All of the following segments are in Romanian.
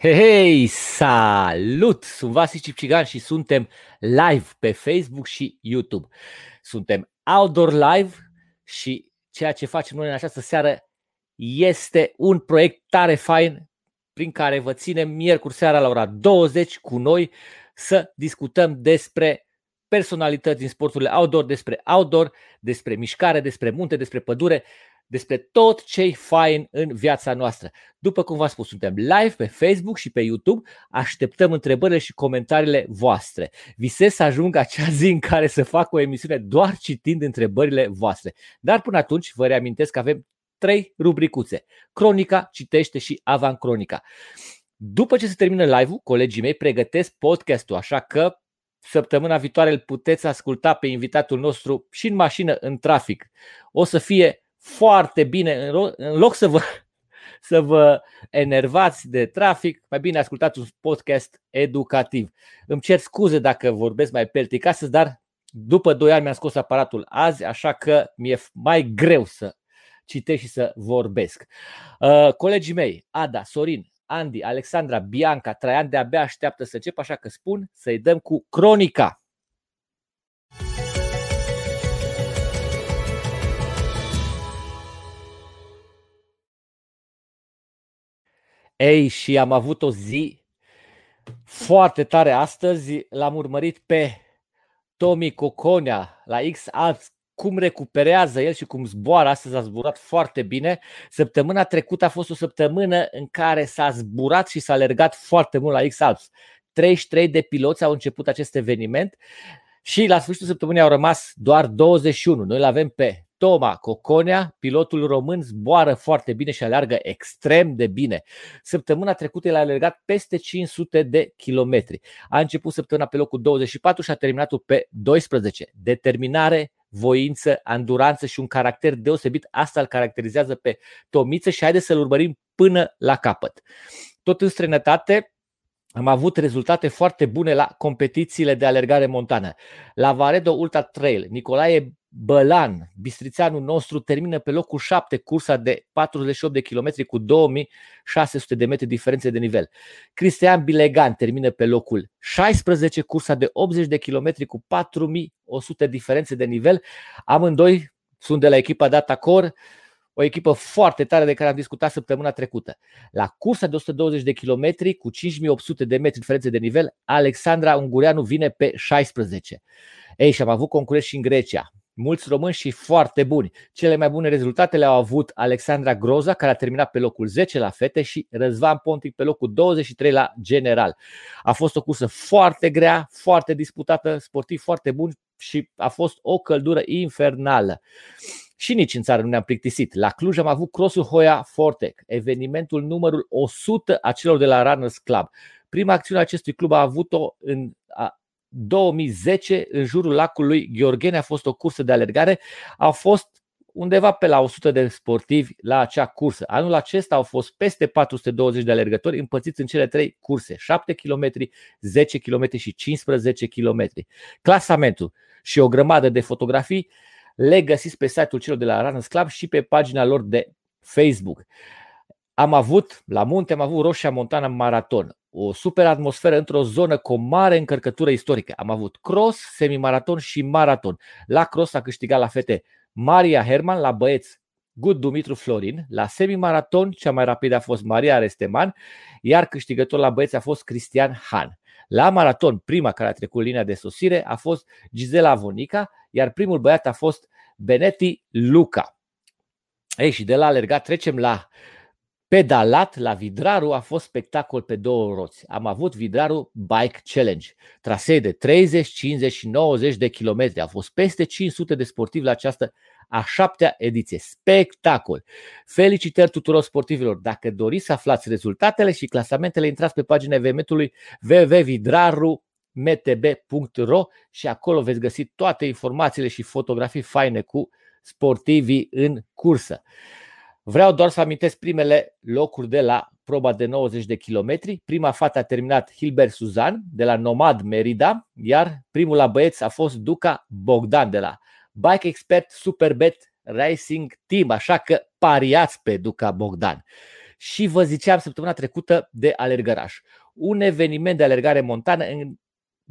Hei, hei, salut! Sunt Vasi Cipcigan și suntem live pe Facebook și YouTube. Suntem outdoor live și ceea ce facem noi în această seară este un proiect tare fain prin care vă ținem miercuri seara la ora 20 cu noi să discutăm despre personalități din sporturile outdoor, despre outdoor, despre mișcare, despre munte, despre pădure, despre tot ce e fain în viața noastră. După cum v-am spus, suntem live pe Facebook și pe YouTube, așteptăm întrebările și comentariile voastre. Visez să ajung acea zi în care să fac o emisiune doar citind întrebările voastre. Dar până atunci vă reamintesc că avem trei rubricuțe. Cronica, citește și avancronica. După ce se termină live-ul, colegii mei pregătesc podcastul, așa că săptămâna viitoare îl puteți asculta pe invitatul nostru și în mașină, în trafic. O să fie foarte bine, în loc să vă, să vă enervați de trafic, mai bine ascultați un podcast educativ. Îmi cer scuze dacă vorbesc mai pelticasă, dar după 2 ani mi-am scos aparatul azi, așa că mi-e mai greu să citesc și să vorbesc. Uh, colegii mei, Ada, Sorin, Andy, Alexandra, Bianca, Traian de-abia așteaptă să încep, așa că spun să-i dăm cu cronica. Ei, și am avut o zi foarte tare astăzi. L-am urmărit pe Tommy Coconea la X Alps, cum recuperează el și cum zboară. Astăzi a zburat foarte bine. Săptămâna trecută a fost o săptămână în care s-a zburat și s-a alergat foarte mult la X Alps. 33 de piloți au început acest eveniment și la sfârșitul săptămânii au rămas doar 21. Noi îl avem pe Toma Coconea, pilotul român, zboară foarte bine și aleargă extrem de bine. Săptămâna trecută el a alergat peste 500 de kilometri. A început săptămâna pe locul 24 și a terminat pe 12. Determinare, voință, anduranță și un caracter deosebit. Asta îl caracterizează pe Tomiță și haide să-l urmărim până la capăt. Tot în străinătate, am avut rezultate foarte bune la competițiile de alergare montană. La Varedo Ultra Trail, Nicolae Bălan, bistrițeanul nostru, termină pe locul 7 cursa de 48 de km cu 2600 de metri diferențe de nivel. Cristian Bilegan termină pe locul 16 cursa de 80 de km cu 4100 diferențe de nivel. Amândoi sunt de la echipa Datacor, o echipă foarte tare de care am discutat săptămâna trecută. La cursa de 120 de km cu 5800 de metri diferențe de nivel, Alexandra Ungureanu vine pe 16. Ei, și am avut concurenți și în Grecia mulți români și foarte buni. Cele mai bune rezultate le-au avut Alexandra Groza, care a terminat pe locul 10 la fete și Răzvan Pontic pe locul 23 la general. A fost o cursă foarte grea, foarte disputată, sportiv foarte bun și a fost o căldură infernală. Și nici în țară nu ne-am plictisit. La Cluj am avut crossul Hoia Fortec, evenimentul numărul 100 a celor de la Runners Club. Prima acțiune a acestui club a avut-o în 2010 în jurul lacului Gheorghene a fost o cursă de alergare. Au fost undeva pe la 100 de sportivi la acea cursă. Anul acesta au fost peste 420 de alergători împărțiți în cele trei curse, 7 km, 10 km și 15 km. Clasamentul și o grămadă de fotografii le găsiți pe site-ul celor de la Runners Club și pe pagina lor de Facebook. Am avut, la munte, am avut Roșia Montana Maraton o super atmosferă într-o zonă cu o mare încărcătură istorică. Am avut cross, semimaraton și maraton. La cross a câștigat la fete Maria Herman, la băieți Good Dumitru Florin, la semimaraton cea mai rapidă a fost Maria Resteman, iar câștigător la băieți a fost Cristian Han. La maraton, prima care a trecut linia de sosire a fost Gisela Vonica, iar primul băiat a fost Benetti Luca. Ei, și de la alergat trecem la Pedalat la Vidraru a fost spectacol pe două roți. Am avut Vidraru Bike Challenge, trasee de 30, 50 și 90 de kilometri. A fost peste 500 de sportivi la această a șaptea ediție. Spectacol! Felicitări tuturor sportivilor! Dacă doriți să aflați rezultatele și clasamentele, intrați pe pagina evenimentului www.vidraru.mtb.ro și acolo veți găsi toate informațiile și fotografii faine cu sportivii în cursă. Vreau doar să amintesc primele locuri de la proba de 90 de kilometri. Prima fată a terminat Hilbert Suzan de la Nomad Merida, iar primul la băieți a fost Duca Bogdan de la Bike Expert Superbet Racing Team, așa că pariați pe Duca Bogdan. și vă ziceam săptămâna trecută de alergăraș. Un eveniment de alergare montană în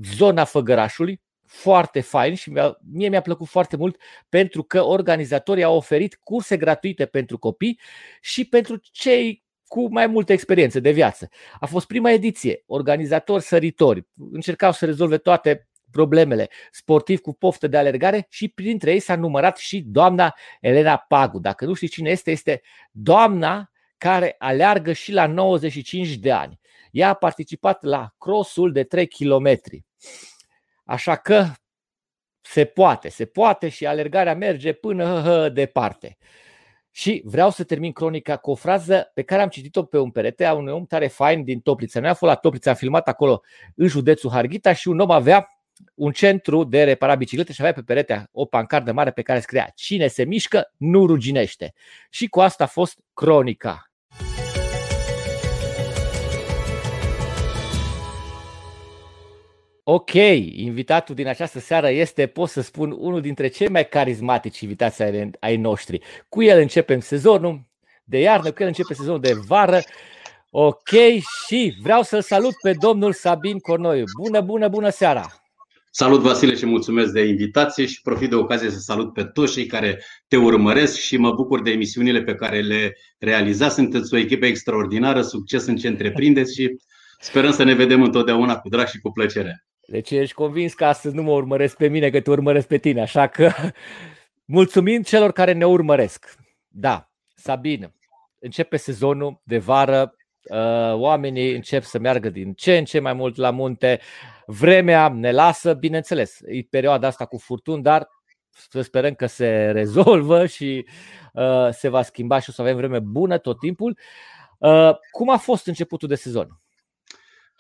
zona Făgărașului, foarte fain și mie mi-a plăcut foarte mult pentru că organizatorii au oferit curse gratuite pentru copii și pentru cei cu mai multă experiență de viață. A fost prima ediție, organizatori săritori, încercau să rezolve toate problemele, sportiv cu poftă de alergare și printre ei s-a numărat și doamna Elena Pagu. Dacă nu știți cine este, este doamna care aleargă și la 95 de ani. Ea a participat la crossul de 3 km. Așa că se poate, se poate și alergarea merge până departe. Și vreau să termin cronica cu o frază pe care am citit-o pe un perete a unui om tare fain din Toplița. Noi am fost la Toplița, am filmat acolo în județul Harghita și un om avea un centru de reparat biciclete și avea pe perete o pancardă mare pe care scria Cine se mișcă, nu ruginește. Și cu asta a fost cronica. Ok, invitatul din această seară este, pot să spun, unul dintre cei mai carismatici invitați ai noștri. Cu el începem sezonul de iarnă, cu el începe sezonul de vară. Ok, și vreau să-l salut pe domnul Sabin Cornoiu. Bună, bună, bună seara! Salut Vasile și mulțumesc de invitație și profit de ocazie să salut pe toți cei care te urmăresc și mă bucur de emisiunile pe care le realizați. Sunteți o echipă extraordinară, succes în ce întreprindeți și sperăm să ne vedem întotdeauna cu drag și cu plăcere. Deci ești convins că astăzi nu mă urmăresc pe mine, că te urmăresc pe tine, așa că mulțumim celor care ne urmăresc. Da, Sabine, începe sezonul de vară, uh, oamenii încep să meargă din ce în ce mai mult la munte, vremea ne lasă, bineînțeles, e perioada asta cu furtuni, dar să sperăm că se rezolvă și uh, se va schimba și o să avem vreme bună tot timpul. Uh, cum a fost începutul de sezon?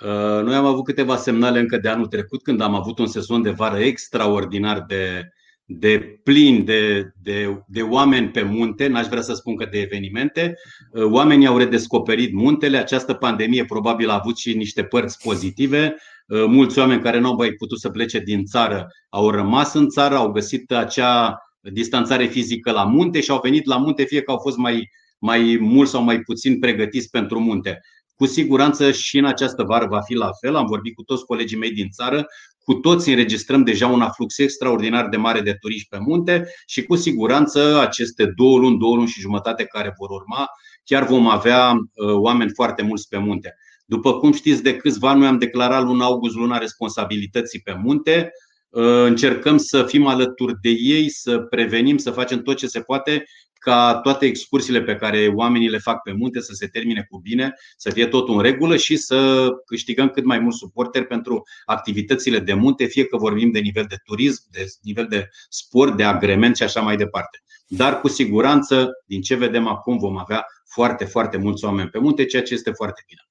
Uh, noi am avut câteva semnale încă de anul trecut, când am avut un sezon de vară extraordinar de, de plin de, de, de oameni pe munte, n-aș vrea să spun că de evenimente. Uh, oamenii au redescoperit muntele. Această pandemie probabil a avut și niște părți pozitive. Uh, mulți oameni care nu au mai putut să plece din țară au rămas în țară, au găsit acea distanțare fizică la munte și au venit la munte, fie că au fost mai, mai mult sau mai puțin pregătiți pentru munte. Cu siguranță și în această vară va fi la fel. Am vorbit cu toți colegii mei din țară. Cu toți înregistrăm deja un aflux extraordinar de mare de turiști pe munte și cu siguranță aceste două luni, două luni și jumătate care vor urma, chiar vom avea uh, oameni foarte mulți pe munte. După cum știți, de câțiva ani noi am declarat luna august luna responsabilității pe munte. Uh, încercăm să fim alături de ei, să prevenim, să facem tot ce se poate ca toate excursiile pe care oamenii le fac pe munte să se termine cu bine, să fie totul în regulă și să câștigăm cât mai mulți suporteri pentru activitățile de munte, fie că vorbim de nivel de turism, de nivel de sport, de agrement și așa mai departe. Dar cu siguranță, din ce vedem acum, vom avea foarte, foarte mulți oameni pe munte, ceea ce este foarte bine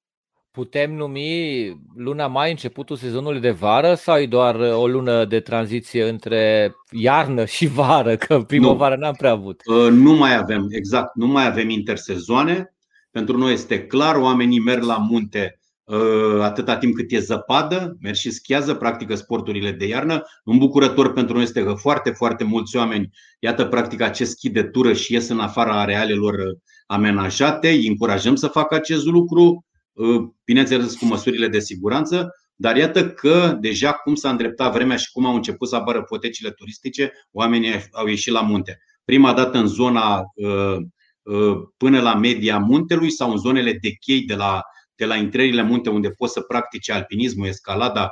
putem numi luna mai începutul sezonului de vară sau e doar uh, o lună de tranziție între iarnă și vară, că primăvară nu. n-am prea avut? Uh, nu mai avem, exact, nu mai avem intersezoane. Pentru noi este clar, oamenii merg la munte uh, atâta timp cât e zăpadă, merg și schiază, practică sporturile de iarnă. Îmbucurător pentru noi este că foarte, foarte mulți oameni, iată, practică acest schi de tură și ies în afara arealelor amenajate. Îi încurajăm să facă acest lucru Uh, bineînțeles cu măsurile de siguranță, dar iată că deja cum s-a îndreptat vremea și cum au început să apară potecile turistice, oamenii au ieșit la munte. Prima dată în zona uh, uh, până la media muntelui sau în zonele de chei de la de la intrările munte unde poți să practici alpinismul, escalada, uh,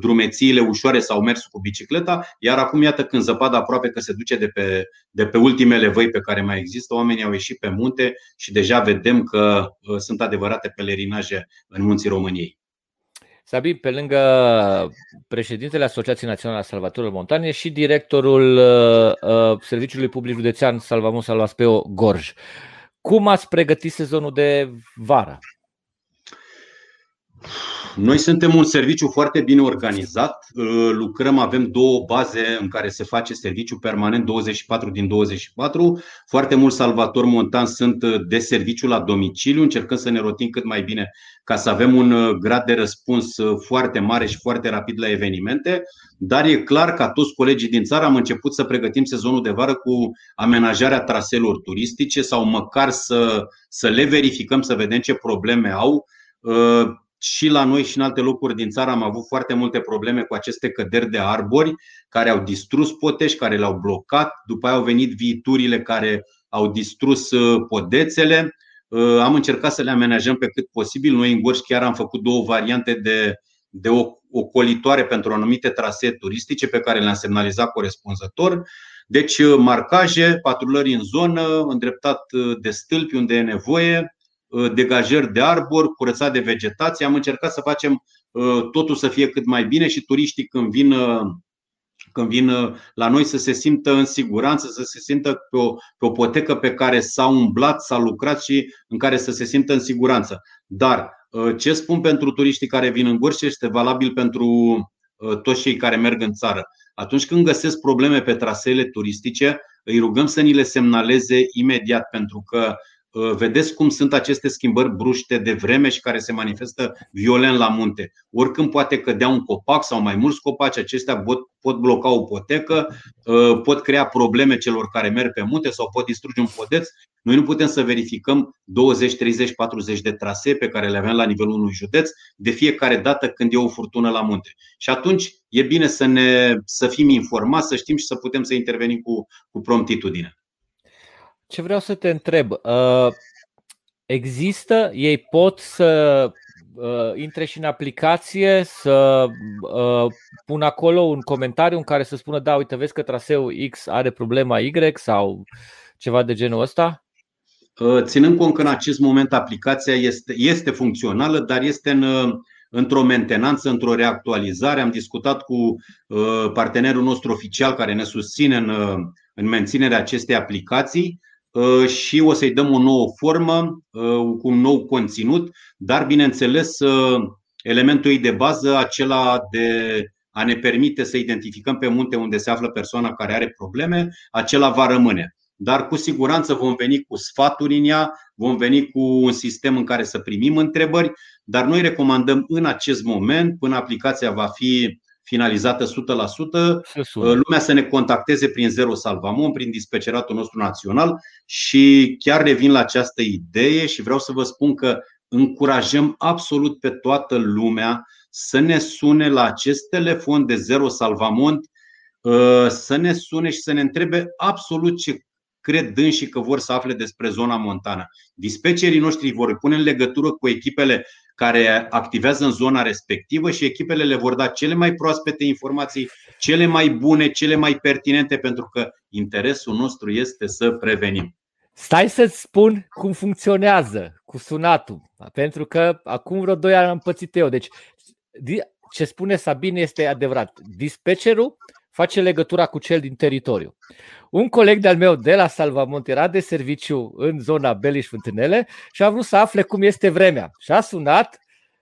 drumețiile ușoare sau mersul cu bicicleta, iar acum iată când zăpada aproape că se duce de pe, de pe ultimele văi pe care mai există, oamenii au ieșit pe munte și deja vedem că uh, sunt adevărate pelerinaje în munții României. Sabin, pe lângă președintele Asociației Naționale a Salvatorilor Montane și directorul uh, Serviciului Public Județean Salvamon Salvaspeo Gorj. Cum ați pregătit sezonul de vară? Noi suntem un serviciu foarte bine organizat. Lucrăm, avem două baze în care se face serviciu permanent 24 din 24. Foarte mulți salvatori montan sunt de serviciu la domiciliu. Încercăm să ne rotim cât mai bine ca să avem un grad de răspuns foarte mare și foarte rapid la evenimente. Dar e clar că toți colegii din țară am început să pregătim sezonul de vară cu amenajarea traseelor turistice sau măcar să, să le verificăm, să vedem ce probleme au și la noi și în alte locuri din țară am avut foarte multe probleme cu aceste căderi de arbori care au distrus potești, care le-au blocat. După aia au venit viiturile care au distrus uh, podețele. Uh, am încercat să le amenajăm pe cât posibil. Noi în Gorj chiar am făcut două variante de, de ocolitoare pentru anumite trasee turistice pe care le-am semnalizat corespunzător. Deci uh, marcaje, patrulări în zonă, îndreptat de stâlpi unde e nevoie, Uh, degajări de arbori, curățat de vegetație. Am încercat să facem uh, totul să fie cât mai bine și turiștii când vin uh, când vin la noi să se simtă în siguranță, să se simtă pe o, pe o potecă pe care s-au umblat, s-a lucrat și în care să se simtă în siguranță. Dar ce spun pentru turiștii care vin în Gorj este valabil pentru toți cei care merg în țară. Atunci când găsesc probleme pe traseele turistice, îi rugăm să ni le semnaleze imediat, pentru că Uh, vedeți cum sunt aceste schimbări bruște de vreme și care se manifestă violent la munte. Oricând poate cădea un copac sau mai mulți copaci, acestea pot, pot bloca o potecă, uh, pot crea probleme celor care merg pe munte sau pot distruge un podeț. Noi nu putem să verificăm 20, 30, 40 de trasee pe care le avem la nivelul unui județ de fiecare dată când e o furtună la munte. Și atunci e bine să, ne, să fim informați, să știm și să putem să intervenim cu, cu promptitudine ce vreau să te întreb, uh, există, ei pot să uh, intre și în aplicație, să uh, pun acolo un comentariu în care să spună, da, uite, vezi că traseul X are problema Y sau ceva de genul ăsta? Ținând cont că în acest moment aplicația este, este funcțională, dar este în, într-o mentenanță, într-o reactualizare. Am discutat cu partenerul nostru oficial care ne susține în, în menținerea acestei aplicații Uh, și o să-i dăm o nouă formă uh, cu un nou conținut, dar bineînțeles uh, elementul ei de bază, acela de a ne permite să identificăm pe munte unde se află persoana care are probleme, acela va rămâne. Dar cu siguranță vom veni cu sfaturi în ea, vom veni cu un sistem în care să primim întrebări, dar noi recomandăm în acest moment, până aplicația va fi finalizată 100%, lumea să ne contacteze prin Zero Salvamon, prin dispeceratul nostru național și chiar revin la această idee și vreau să vă spun că încurajăm absolut pe toată lumea să ne sune la acest telefon de Zero Salvamont, uh, să ne sune și să ne întrebe absolut ce cred dânsii că vor să afle despre zona montană. Dispecerii noștri vor pune în legătură cu echipele care activează în zona respectivă și echipele le vor da cele mai proaspete informații, cele mai bune, cele mai pertinente, pentru că interesul nostru este să prevenim. Stai să-ți spun cum funcționează cu sunatul, pentru că acum vreo 2 ani am pățit eu. Deci, ce spune Sabine este adevărat. Dispecerul face legătura cu cel din teritoriu. Un coleg de-al meu de la Salvamont era de serviciu în zona Beliș Fântânele și a vrut să afle cum este vremea. Și a sunat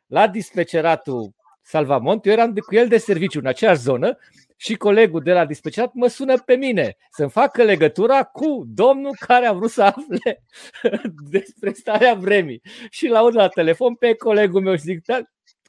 la dispeceratul Salvamont, eu eram cu el de serviciu în aceeași zonă și colegul de la dispecerat mă sună pe mine să-mi facă legătura cu domnul care a vrut să afle despre starea vremii. Și la aud la telefon pe colegul meu și zic, da,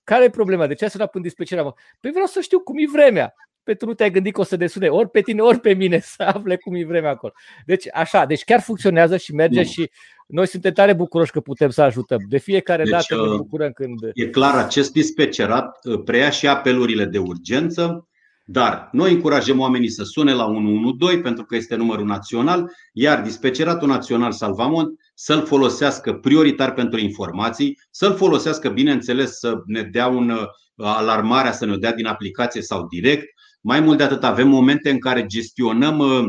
care e problema? De ce a sunat până dispecerat? Păi vreau să știu cum e vremea pe tu nu te-ai gândit că o să desune ori pe tine, ori pe mine să afle cum e vremea acolo. Deci așa, deci chiar funcționează și merge nu. și noi suntem tare bucuroși că putem să ajutăm. De fiecare deci, dată ne uh, bucurăm când... E clar, acest dispecerat uh, preia și apelurile de urgență, dar noi încurajăm oamenii să sune la 112 pentru că este numărul național, iar dispeceratul național Salvamont să-l folosească prioritar pentru informații, să-l folosească, bineînțeles, să ne dea un uh, alarmarea, să ne dea din aplicație sau direct, mai mult de atât, avem momente în care gestionăm uh,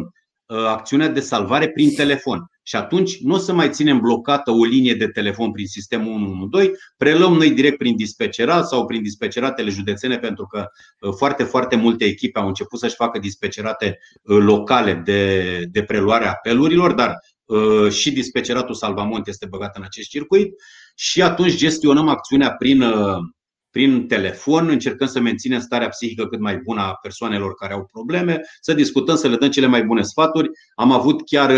uh, acțiunea de salvare prin telefon. Și atunci nu o să mai ținem blocată o linie de telefon prin sistemul 112, preluăm noi direct prin dispecerat sau prin dispeceratele județene, pentru că uh, foarte, foarte multe echipe au început să-și facă dispecerate locale de, de preluare a apelurilor, dar și dispeceratul Salvamont este băgat în acest circuit și atunci gestionăm acțiunea prin prin telefon, încercăm să menținem starea psihică cât mai bună a persoanelor care au probleme, să discutăm, să le dăm cele mai bune sfaturi. Am avut chiar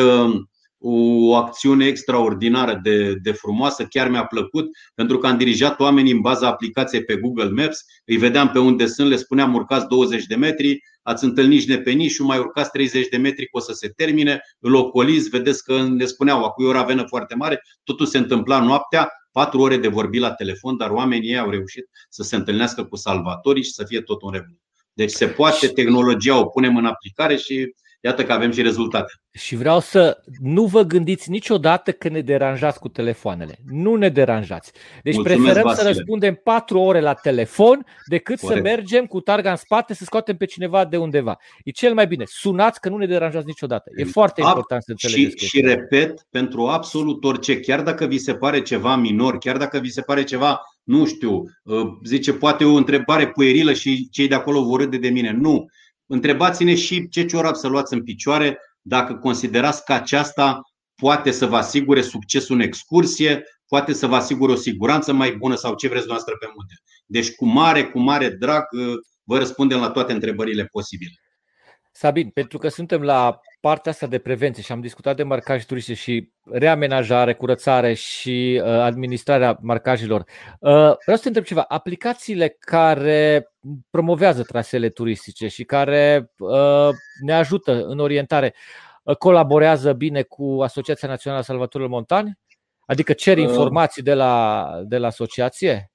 o acțiune extraordinară de, de frumoasă, chiar mi-a plăcut, pentru că am dirijat oamenii în baza aplicației pe Google Maps, îi vedeam pe unde sunt, le spuneam urcați 20 de metri, ați întâlnit nepenișul, mai urcați 30 de metri că o să se termine, îl ocoliți, vedeți că ne spuneau, acum e o ravenă foarte mare, totul se întâmpla noaptea, patru ore de vorbi la telefon, dar oamenii ei au reușit să se întâlnească cu salvatorii și să fie tot în regulă. Deci se poate, tehnologia o punem în aplicare și iată că avem și rezultate. Și vreau să nu vă gândiți niciodată că ne deranjați cu telefoanele. Nu ne deranjați. Deci Mulțumesc, preferăm Vasile. să răspundem patru ore la telefon decât Corect. să mergem cu targa în spate să scoatem pe cineva de undeva. E cel mai bine. Sunați că nu ne deranjați niciodată. E foarte Ab- important să înțelegeți. Și, și repet, pentru absolut orice, chiar dacă vi se pare ceva minor, chiar dacă vi se pare ceva nu știu, uh, zice poate o întrebare puerilă și cei de acolo vor râde de mine. Nu. Întrebați-ne și ce ciorap să luați în picioare dacă considerați că aceasta poate să vă asigure succesul în excursie, poate să vă asigure o siguranță mai bună sau ce vreți noastră pe munte. Deci cu mare, cu mare drag uh, vă răspundem la toate întrebările posibile. Sabin, pentru că suntem la partea asta de prevenție și am discutat de marcaje turistice și reamenajare, curățare și uh, administrarea marcajelor, uh, vreau să te întreb ceva. Aplicațiile care promovează trasele turistice și care uh, ne ajută în orientare, uh, colaborează bine cu Asociația Națională a Salvatorilor Montani? Adică cer uh. informații de la, de la asociație?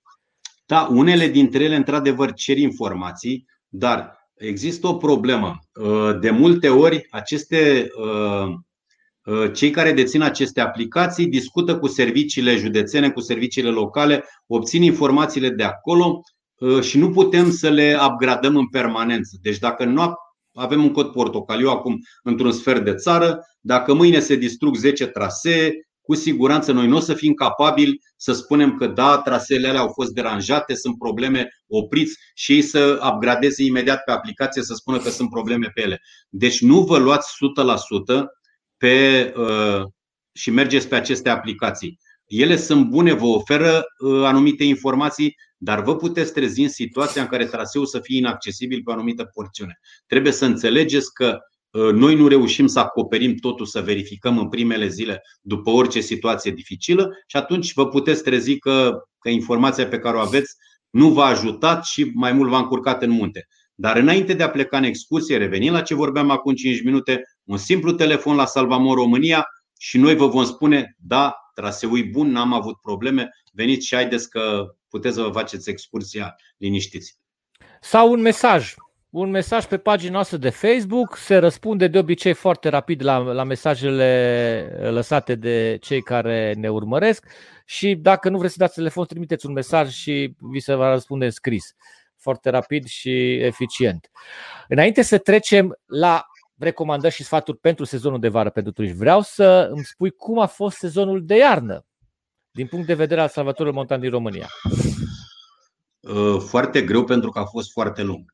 Da, unele dintre ele într-adevăr cer informații, dar există o problemă. Uh, de multe ori, aceste, uh, uh, cei care dețin aceste aplicații discută cu serviciile județene, cu serviciile locale, obțin informațiile de acolo și nu putem să le upgradăm în permanență. Deci dacă nu avem un cod portocaliu acum într-un sfert de țară, dacă mâine se distrug 10 trasee, cu siguranță noi nu o să fim capabili să spunem că da, traseele alea au fost deranjate, sunt probleme, opriți și ei să upgradeze imediat pe aplicație să spună că sunt probleme pe ele. Deci nu vă luați 100% pe, uh, și mergeți pe aceste aplicații. Ele sunt bune, vă oferă uh, anumite informații, dar vă puteți trezi în situația în care traseul să fie inaccesibil pe o anumită porțiune. Trebuie să înțelegeți că Uh, noi nu reușim să acoperim totul, să verificăm în primele zile după orice situație dificilă și atunci vă puteți trezi că, că informația pe care o aveți nu v-a ajutat și mai mult v-a încurcat în munte. Dar înainte de a pleca în excursie, revenim la ce vorbeam acum 5 minute, un simplu telefon la Salvamor România și noi vă vom spune, da, traseul e bun, n-am avut probleme, veniți și haideți că puteți să vă faceți excursia liniștiți. Sau un mesaj un mesaj pe pagina noastră de Facebook, se răspunde de obicei foarte rapid la, la mesajele lăsate de cei care ne urmăresc și dacă nu vreți să dați telefon, trimiteți un mesaj și vi se va răspunde în scris. Foarte rapid și eficient. Înainte să trecem la recomandări și sfaturi pentru sezonul de vară pentru turiști, vreau să îmi spui cum a fost sezonul de iarnă din punct de vedere al salvatorilor montani din România. Foarte greu pentru că a fost foarte lung.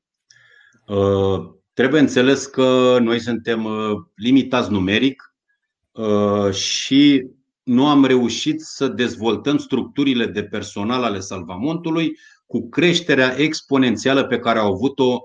Uh, trebuie înțeles că noi suntem uh, limitați numeric uh, și nu am reușit să dezvoltăm structurile de personal ale Salvamontului cu creșterea exponențială pe care au avut-o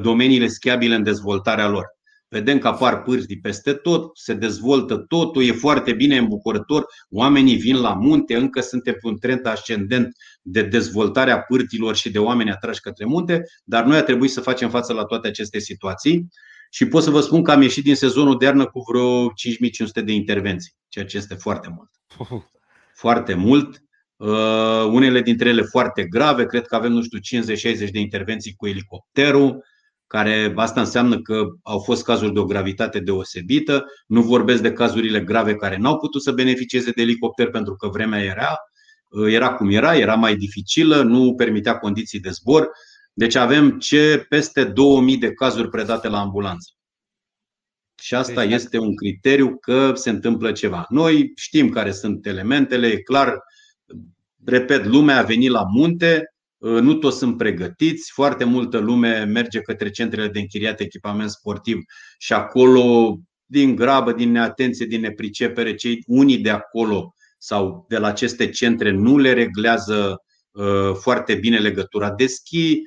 domeniile schiabile în dezvoltarea lor. Vedem că apar pârtii peste tot, se dezvoltă totul, e foarte bine îmbucurător, oamenii vin la munte, încă suntem pe un trend ascendent de dezvoltare a pârtilor și de oameni atrași către munte, dar noi a trebuit să facem față la toate aceste situații și pot să vă spun că am ieșit din sezonul de iarnă cu vreo 5500 de intervenții, ceea ce este foarte mult. Foarte mult. Uh, unele dintre ele foarte grave, cred că avem, nu știu, 50-60 de intervenții cu elicopterul, care asta înseamnă că au fost cazuri de o gravitate deosebită. Nu vorbesc de cazurile grave care n-au putut să beneficieze de elicopter pentru că vremea era, era cum era, era mai dificilă, nu permitea condiții de zbor. Deci avem ce peste 2000 de cazuri predate la ambulanță. Și asta deci, este un criteriu că se întâmplă ceva. Noi știm care sunt elementele, e clar, repet, lumea a venit la munte, Uh, nu toți sunt pregătiți, foarte multă lume merge către centrele de închiriat echipament sportiv și acolo, din grabă, din neatenție, din nepricepere, cei unii de acolo sau de la aceste centre nu le reglează foarte bine legătura de schi,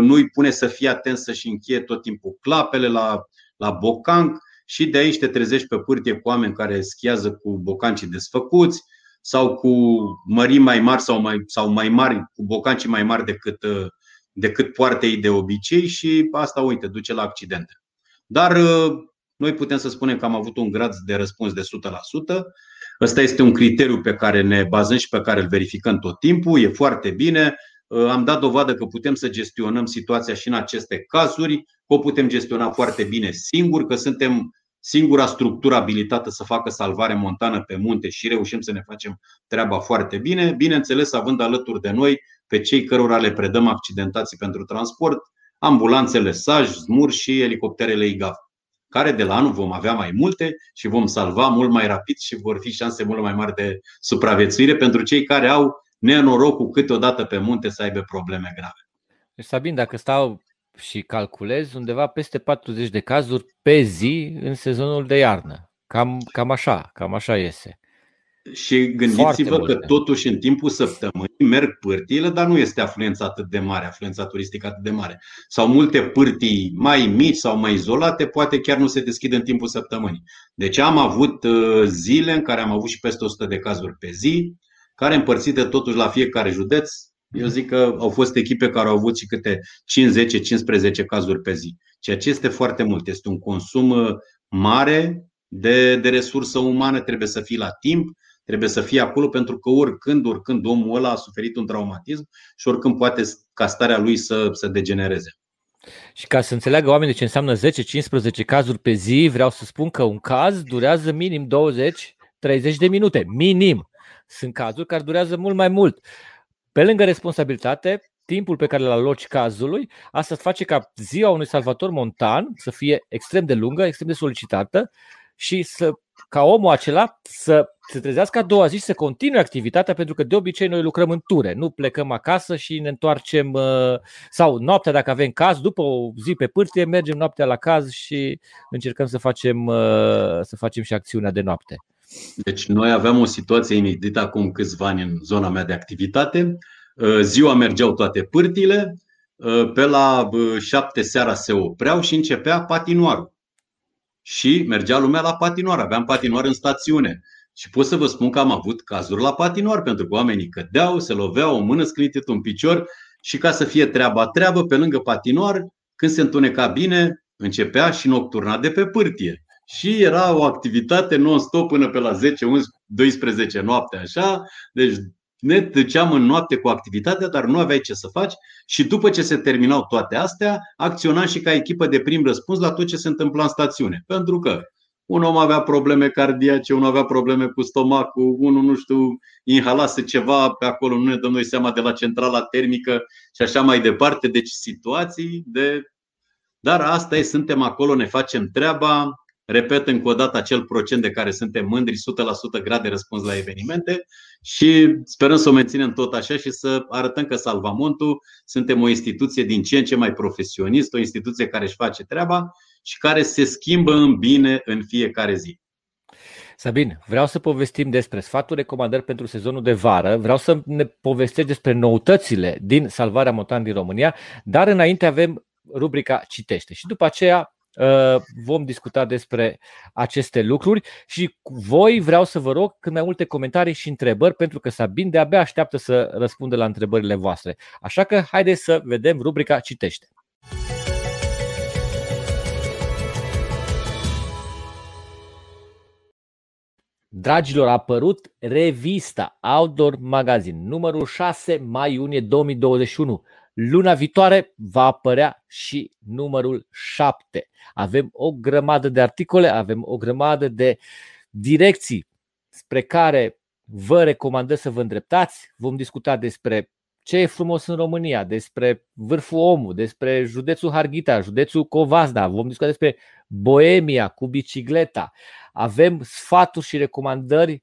nu-i pune să fie atent să-și încheie tot timpul clapele la, la bocanc și de aici te trezești pe pârtie cu oameni care schiază cu bocancii desfăcuți sau cu mări mai mari sau mai, sau mai mari, cu bocancii mai mari decât, decât poartă ei de obicei și asta, uite, duce la accidente. Dar noi putem să spunem că am avut un grad de răspuns de 100%. Ăsta este un criteriu pe care ne bazăm și pe care îl verificăm tot timpul. E foarte bine. Am dat dovadă că putem să gestionăm situația și în aceste cazuri, că o putem gestiona foarte bine singur, că suntem singura structură abilitată să facă salvare montană pe munte și reușim să ne facem treaba foarte bine, bineînțeles având alături de noi pe cei cărora le predăm accidentații pentru transport, ambulanțele SAJ, ZMUR și elicopterele IGAF care de la anul vom avea mai multe și vom salva mult mai rapid și vor fi șanse mult mai mari de supraviețuire pentru cei care au nenorocul câteodată pe munte să aibă probleme grave. Deci, Sabin, dacă stau și calculez, undeva peste 40 de cazuri pe zi în sezonul de iarnă. Cam, cam așa, cam așa iese. Și gândiți-vă că totuși în timpul săptămânii merg pârtiile, dar nu este afluența atât de mare, afluența turistică atât de mare. Sau multe pârtii mai mici sau mai izolate, poate chiar nu se deschid în timpul săptămânii. Deci am avut uh, zile în care am avut și peste 100 de cazuri pe zi, care împărțite totuși la fiecare județ, eu zic că au fost echipe care au avut și câte 5-10-15 cazuri pe zi. Ceea ce este foarte mult. Este un consum uh, mare de, de resursă umană, trebuie să fii la timp, trebuie să fie acolo pentru că oricând, oricând omul ăla a suferit un traumatism și oricând poate ca starea lui să, să degenereze. Și ca să înțeleagă oamenii ce înseamnă 10-15 cazuri pe zi, vreau să spun că un caz durează minim 20-30 de minute. Minim. Sunt cazuri care durează mult mai mult. Pe lângă responsabilitate, timpul pe care îl aloci cazului, asta face ca ziua unui salvator montan să fie extrem de lungă, extrem de solicitată și să, ca omul acela să se trezească a doua zi și să continue activitatea, pentru că de obicei noi lucrăm în ture, nu plecăm acasă și ne întoarcem, uh, sau noaptea dacă avem caz, după o zi pe pârtie, mergem noaptea la caz și încercăm să facem, uh, să facem și acțiunea de noapte. Deci noi aveam o situație inedită acum câțiva ani în zona mea de activitate. Uh, ziua mergeau toate pârtile, pe la șapte seara se opreau și începea patinoarul și mergea lumea la patinoar. Aveam patinoar în stațiune. Și pot să vă spun că am avut cazuri la patinoar, pentru că oamenii cădeau, se loveau, o mână sclitit, un picior și ca să fie treaba treabă, pe lângă patinoar, când se întuneca bine, începea și nocturna de pe pârtie. Și era o activitate non-stop până pe la 10, 11, 12 noapte, așa. Deci ne duceam în noapte cu activitatea, dar nu aveai ce să faci și după ce se terminau toate astea, acționam și ca echipă de prim răspuns la tot ce se întâmpla în stațiune. Pentru că un om avea probleme cardiace, unul avea probleme cu stomacul, unul, nu știu, inhalase ceva pe acolo, nu ne dăm noi seama de la centrala termică și așa mai departe. Deci situații de... Dar asta e, suntem acolo, ne facem treaba, Repet încă o dată acel procent de care suntem mândri, 100% grad de răspuns la evenimente și sperăm să o menținem tot așa și să arătăm că Salvamontul suntem o instituție din ce în ce mai profesionistă, o instituție care își face treaba și care se schimbă în bine în fiecare zi. Sabin, vreau să povestim despre sfaturi, recomandări pentru sezonul de vară, vreau să ne povestești despre noutățile din Salvarea Montan din România, dar înainte avem rubrica Citește și după aceea Uh, vom discuta despre aceste lucruri și cu voi vreau să vă rog cât mai multe comentarii și întrebări pentru că Sabin de-abia așteaptă să răspundă la întrebările voastre. Așa că haideți să vedem rubrica Citește. Dragilor, a apărut revista Outdoor Magazine, numărul 6 mai-iunie 2021. Luna viitoare va apărea și numărul 7. Avem o grămadă de articole, avem o grămadă de direcții spre care vă recomandăm să vă îndreptați. Vom discuta despre ce e frumos în România, despre vârful omul, despre județul Harghita, județul Covazda, vom discuta despre Boemia cu bicicleta. Avem sfaturi și recomandări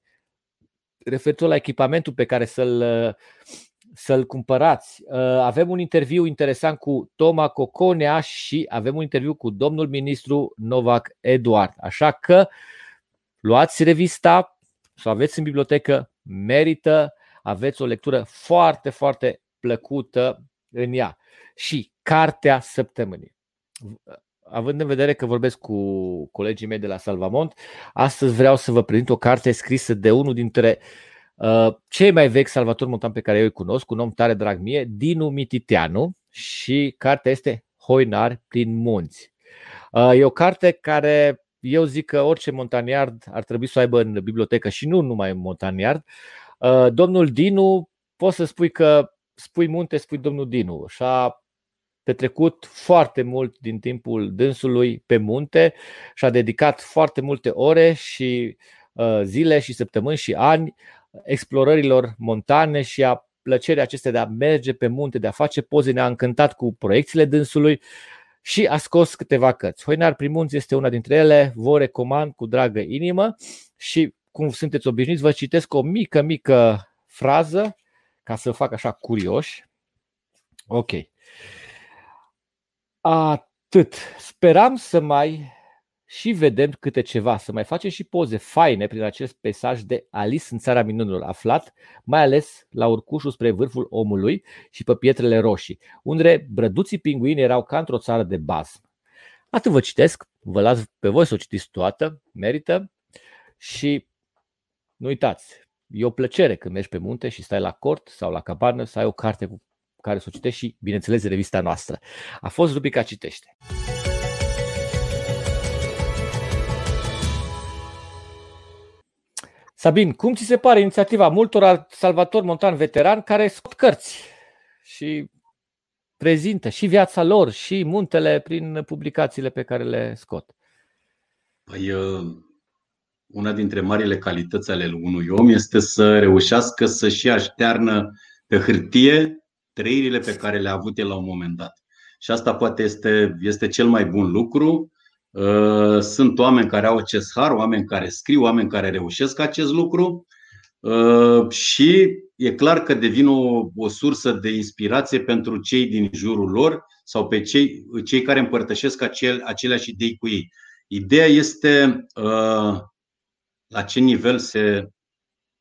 referitor la echipamentul pe care să-l să-l cumpărați. Uh, avem un interviu interesant cu Toma Coconea și avem un interviu cu domnul ministru Novak Eduard. Așa că luați revista, să o aveți în bibliotecă, merită. aveți o lectură foarte, foarte plăcută în ea. Și Cartea Săptămânii. Având în vedere că vorbesc cu colegii mei de la Salvamont, astăzi vreau să vă prezint o carte scrisă de unul dintre uh, cei mai vechi salvatori montan pe care eu îi cunosc, un om tare drag mie, Dinu Mititeanu, și cartea este Hoinar prin munți. Uh, e o carte care eu zic că orice montaniard ar trebui să o aibă în bibliotecă și nu numai în montaniard. Uh, domnul Dinu, poți să spui că spui munte, spui domnul Dinu și a petrecut foarte mult din timpul dânsului pe munte și a dedicat foarte multe ore și uh, zile și săptămâni și ani explorărilor montane și a plăcerii acestea de a merge pe munte, de a face poze, ne-a încântat cu proiecțiile dânsului și a scos câteva cărți. Hoinar Primunț este una dintre ele, vă recomand cu dragă inimă și cum sunteți obișnuiți, vă citesc o mică, mică frază ca să fac așa curioși. Ok. Atât. Speram să mai și vedem câte ceva, să mai facem și poze faine prin acest peisaj de Alice în țara minunilor, aflat mai ales la urcușul spre vârful omului și pe pietrele roșii, unde brăduții pinguini erau ca într-o țară de bază. Atât vă citesc, vă las pe voi să o citiți toată, merită și nu uitați, e o plăcere când mergi pe munte și stai la cort sau la cabană să ai o carte cu care să o citești și, bineînțeles, revista noastră. A fost rubrica Citește. Sabin, cum ți se pare inițiativa multor salvatori montan veteran care scot cărți și prezintă și viața lor și muntele prin publicațiile pe care le scot? Păi, uh, una dintre marile calități ale unui om este să reușească să-și aștearnă pe hârtie trăirile pe care le-a avut el la un moment dat. Și asta poate este, este cel mai bun lucru Uh, sunt oameni care au acest har, oameni care scriu, oameni care reușesc acest lucru uh, și e clar că devin o, o sursă de inspirație pentru cei din jurul lor sau pe cei, cei care împărtășesc acel, aceleași idei cu ei. Ideea este uh, la ce nivel se,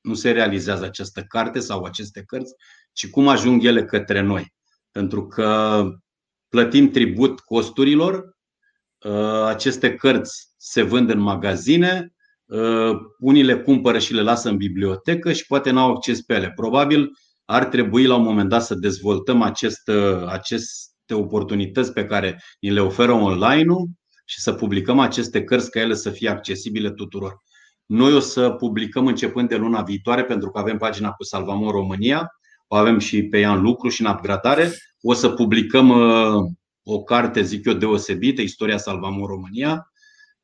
nu se realizează această carte sau aceste cărți, ci cum ajung ele către noi. Pentru că plătim tribut costurilor, Uh, aceste cărți se vând în magazine, uh, unii le cumpără și le lasă în bibliotecă și poate n-au acces pe ele. Probabil ar trebui la un moment dat să dezvoltăm acest, uh, aceste oportunități pe care ni le oferă online-ul și să publicăm aceste cărți ca ele să fie accesibile tuturor. Noi o să publicăm începând de luna viitoare, pentru că avem pagina cu Salvamor România, o avem și pe ea în lucru și în upgradare. O să publicăm o carte, zic eu, deosebită, Istoria Salvamor România,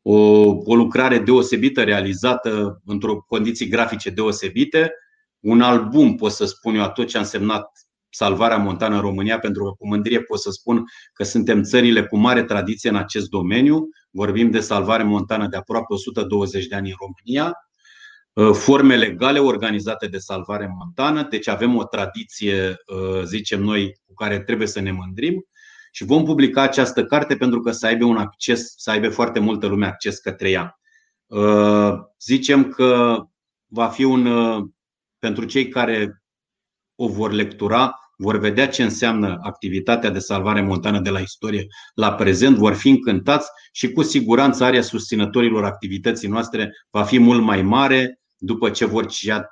o, o lucrare deosebită realizată într-o condiții grafice deosebite, un album, pot să spun eu, a tot ce a însemnat salvarea montană în România, pentru că cu mândrie pot să spun că suntem țările cu mare tradiție în acest domeniu. Vorbim de salvare montană de aproape 120 de ani în România, forme legale organizate de salvare montană, deci avem o tradiție, zicem noi, cu care trebuie să ne mândrim și vom publica această carte pentru că să aibă un acces, să aibă foarte multă lume acces către ea. Uh, zicem că va fi un uh, pentru cei care o vor lectura, vor vedea ce înseamnă activitatea de salvare montană de la istorie la prezent, vor fi încântați și cu siguranță area susținătorilor activității noastre va fi mult mai mare după ce vor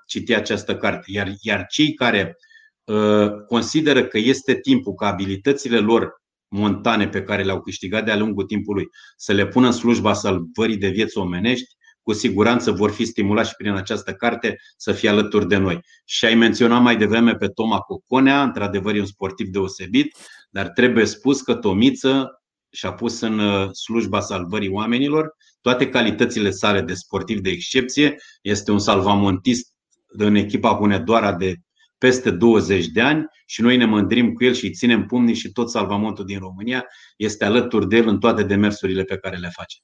citi această carte. Iar, iar cei care uh, consideră că este timpul ca abilitățile lor montane pe care le-au câștigat de-a lungul timpului să le pună în slujba salvării de vieți omenești, cu siguranță vor fi stimulați și prin această carte să fie alături de noi. Și ai menționat mai devreme pe Toma Coconea, într-adevăr e un sportiv deosebit, dar trebuie spus că Tomiță și-a pus în uh, slujba salvării oamenilor toate calitățile sale de sportiv de excepție. Este un salvamontist în echipa Hunedoara de peste 20 de ani și noi ne mândrim cu el și îi ținem pumnii și tot salvamontul din România este alături de el în toate demersurile pe care le face.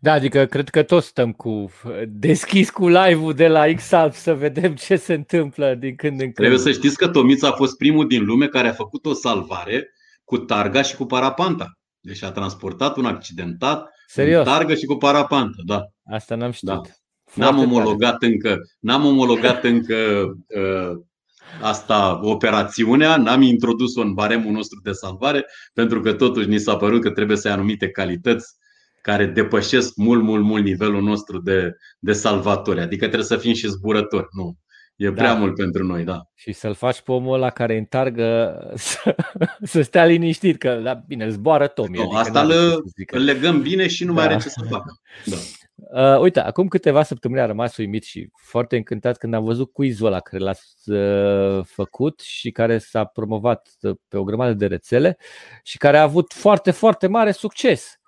Da, adică cred că toți stăm cu deschis cu live-ul de la Xalp să vedem ce se întâmplă din când în când. Trebuie să știți că Tomița a fost primul din lume care a făcut o salvare cu targa și cu parapanta. Deci a transportat un accidentat Serios? targă și cu parapanta, da. Asta n-am știut. Da. N-am omologat încă, n-am omologat încă uh, asta operațiunea, n-am introdus-o în baremul nostru de salvare, pentru că totuși ni s-a părut că trebuie să ai anumite calități care depășesc mult, mult, mult nivelul nostru de, de salvatori. Adică trebuie să fim și zburători. Nu. E da. prea mult pentru noi, da. Și să-l faci pe omul ăla care întargă să, să stea liniștit, că da, bine, zboară Tomi. No, adică asta îl, îl legăm bine și nu da. mai are ce să facă. Da. Uh, uite, acum câteva săptămâni a rămas uimit și foarte încântat când am văzut quizul ăla care l-ați uh, făcut și care s-a promovat pe o grămadă de rețele și care a avut foarte, foarte mare succes.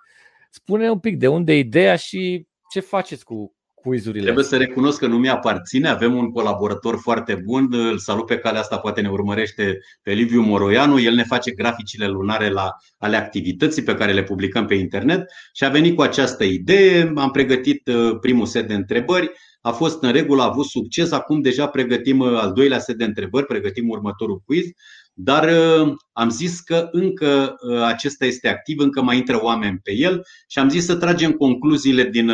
Spune un pic de unde e ideea și ce faceți cu quizurile. Trebuie să recunosc că nu mi-aparține. Avem un colaborator foarte bun. Îl salut pe calea asta, poate ne urmărește pe Liviu Moroianu. El ne face graficile lunare la, ale activității pe care le publicăm pe internet și a venit cu această idee. Am pregătit uh, primul set de întrebări. A fost în regulă, a avut succes. Acum deja pregătim uh, al doilea set de întrebări, pregătim următorul quiz. Dar uh, am zis că încă acesta este activ, încă mai intră oameni pe el și am zis să tragem concluziile din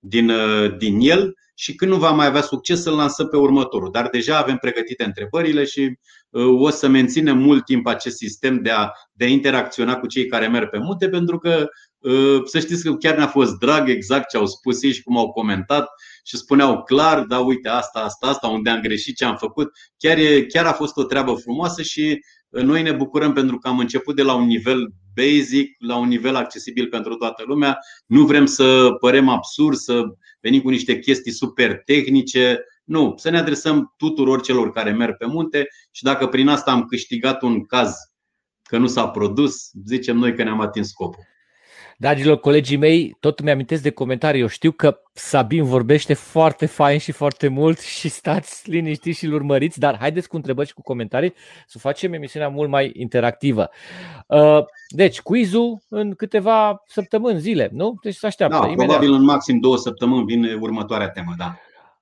din, uh, din el și când nu va mai avea succes să-l lansăm pe următorul. Dar deja avem pregătite întrebările și uh, o să menținem mult timp acest sistem de a, de a interacționa cu cei care merg pe munte, pentru că uh, să știți că chiar ne-a fost drag exact ce au spus ei și cum au comentat și spuneau clar, da, uite, asta, asta, asta, unde am greșit, ce am făcut. Chiar, e, chiar a fost o treabă frumoasă și noi ne bucurăm pentru că am început de la un nivel basic, la un nivel accesibil pentru toată lumea. Nu vrem să părem absurd, să venim cu niște chestii super tehnice. Nu, să ne adresăm tuturor celor care merg pe munte și dacă prin asta am câștigat un caz că nu s-a produs, zicem noi că ne-am atins scopul. Dragilor colegii mei, tot mi amintesc de comentarii. Eu știu că Sabin vorbește foarte fain și foarte mult și stați liniștiți și îl urmăriți, dar haideți cu întrebări și cu comentarii să facem emisiunea mult mai interactivă. Uh, deci, quizul în câteva săptămâni, zile, nu? Deci să așteaptă. Da, imediat. probabil în maxim două săptămâni vine următoarea temă, da.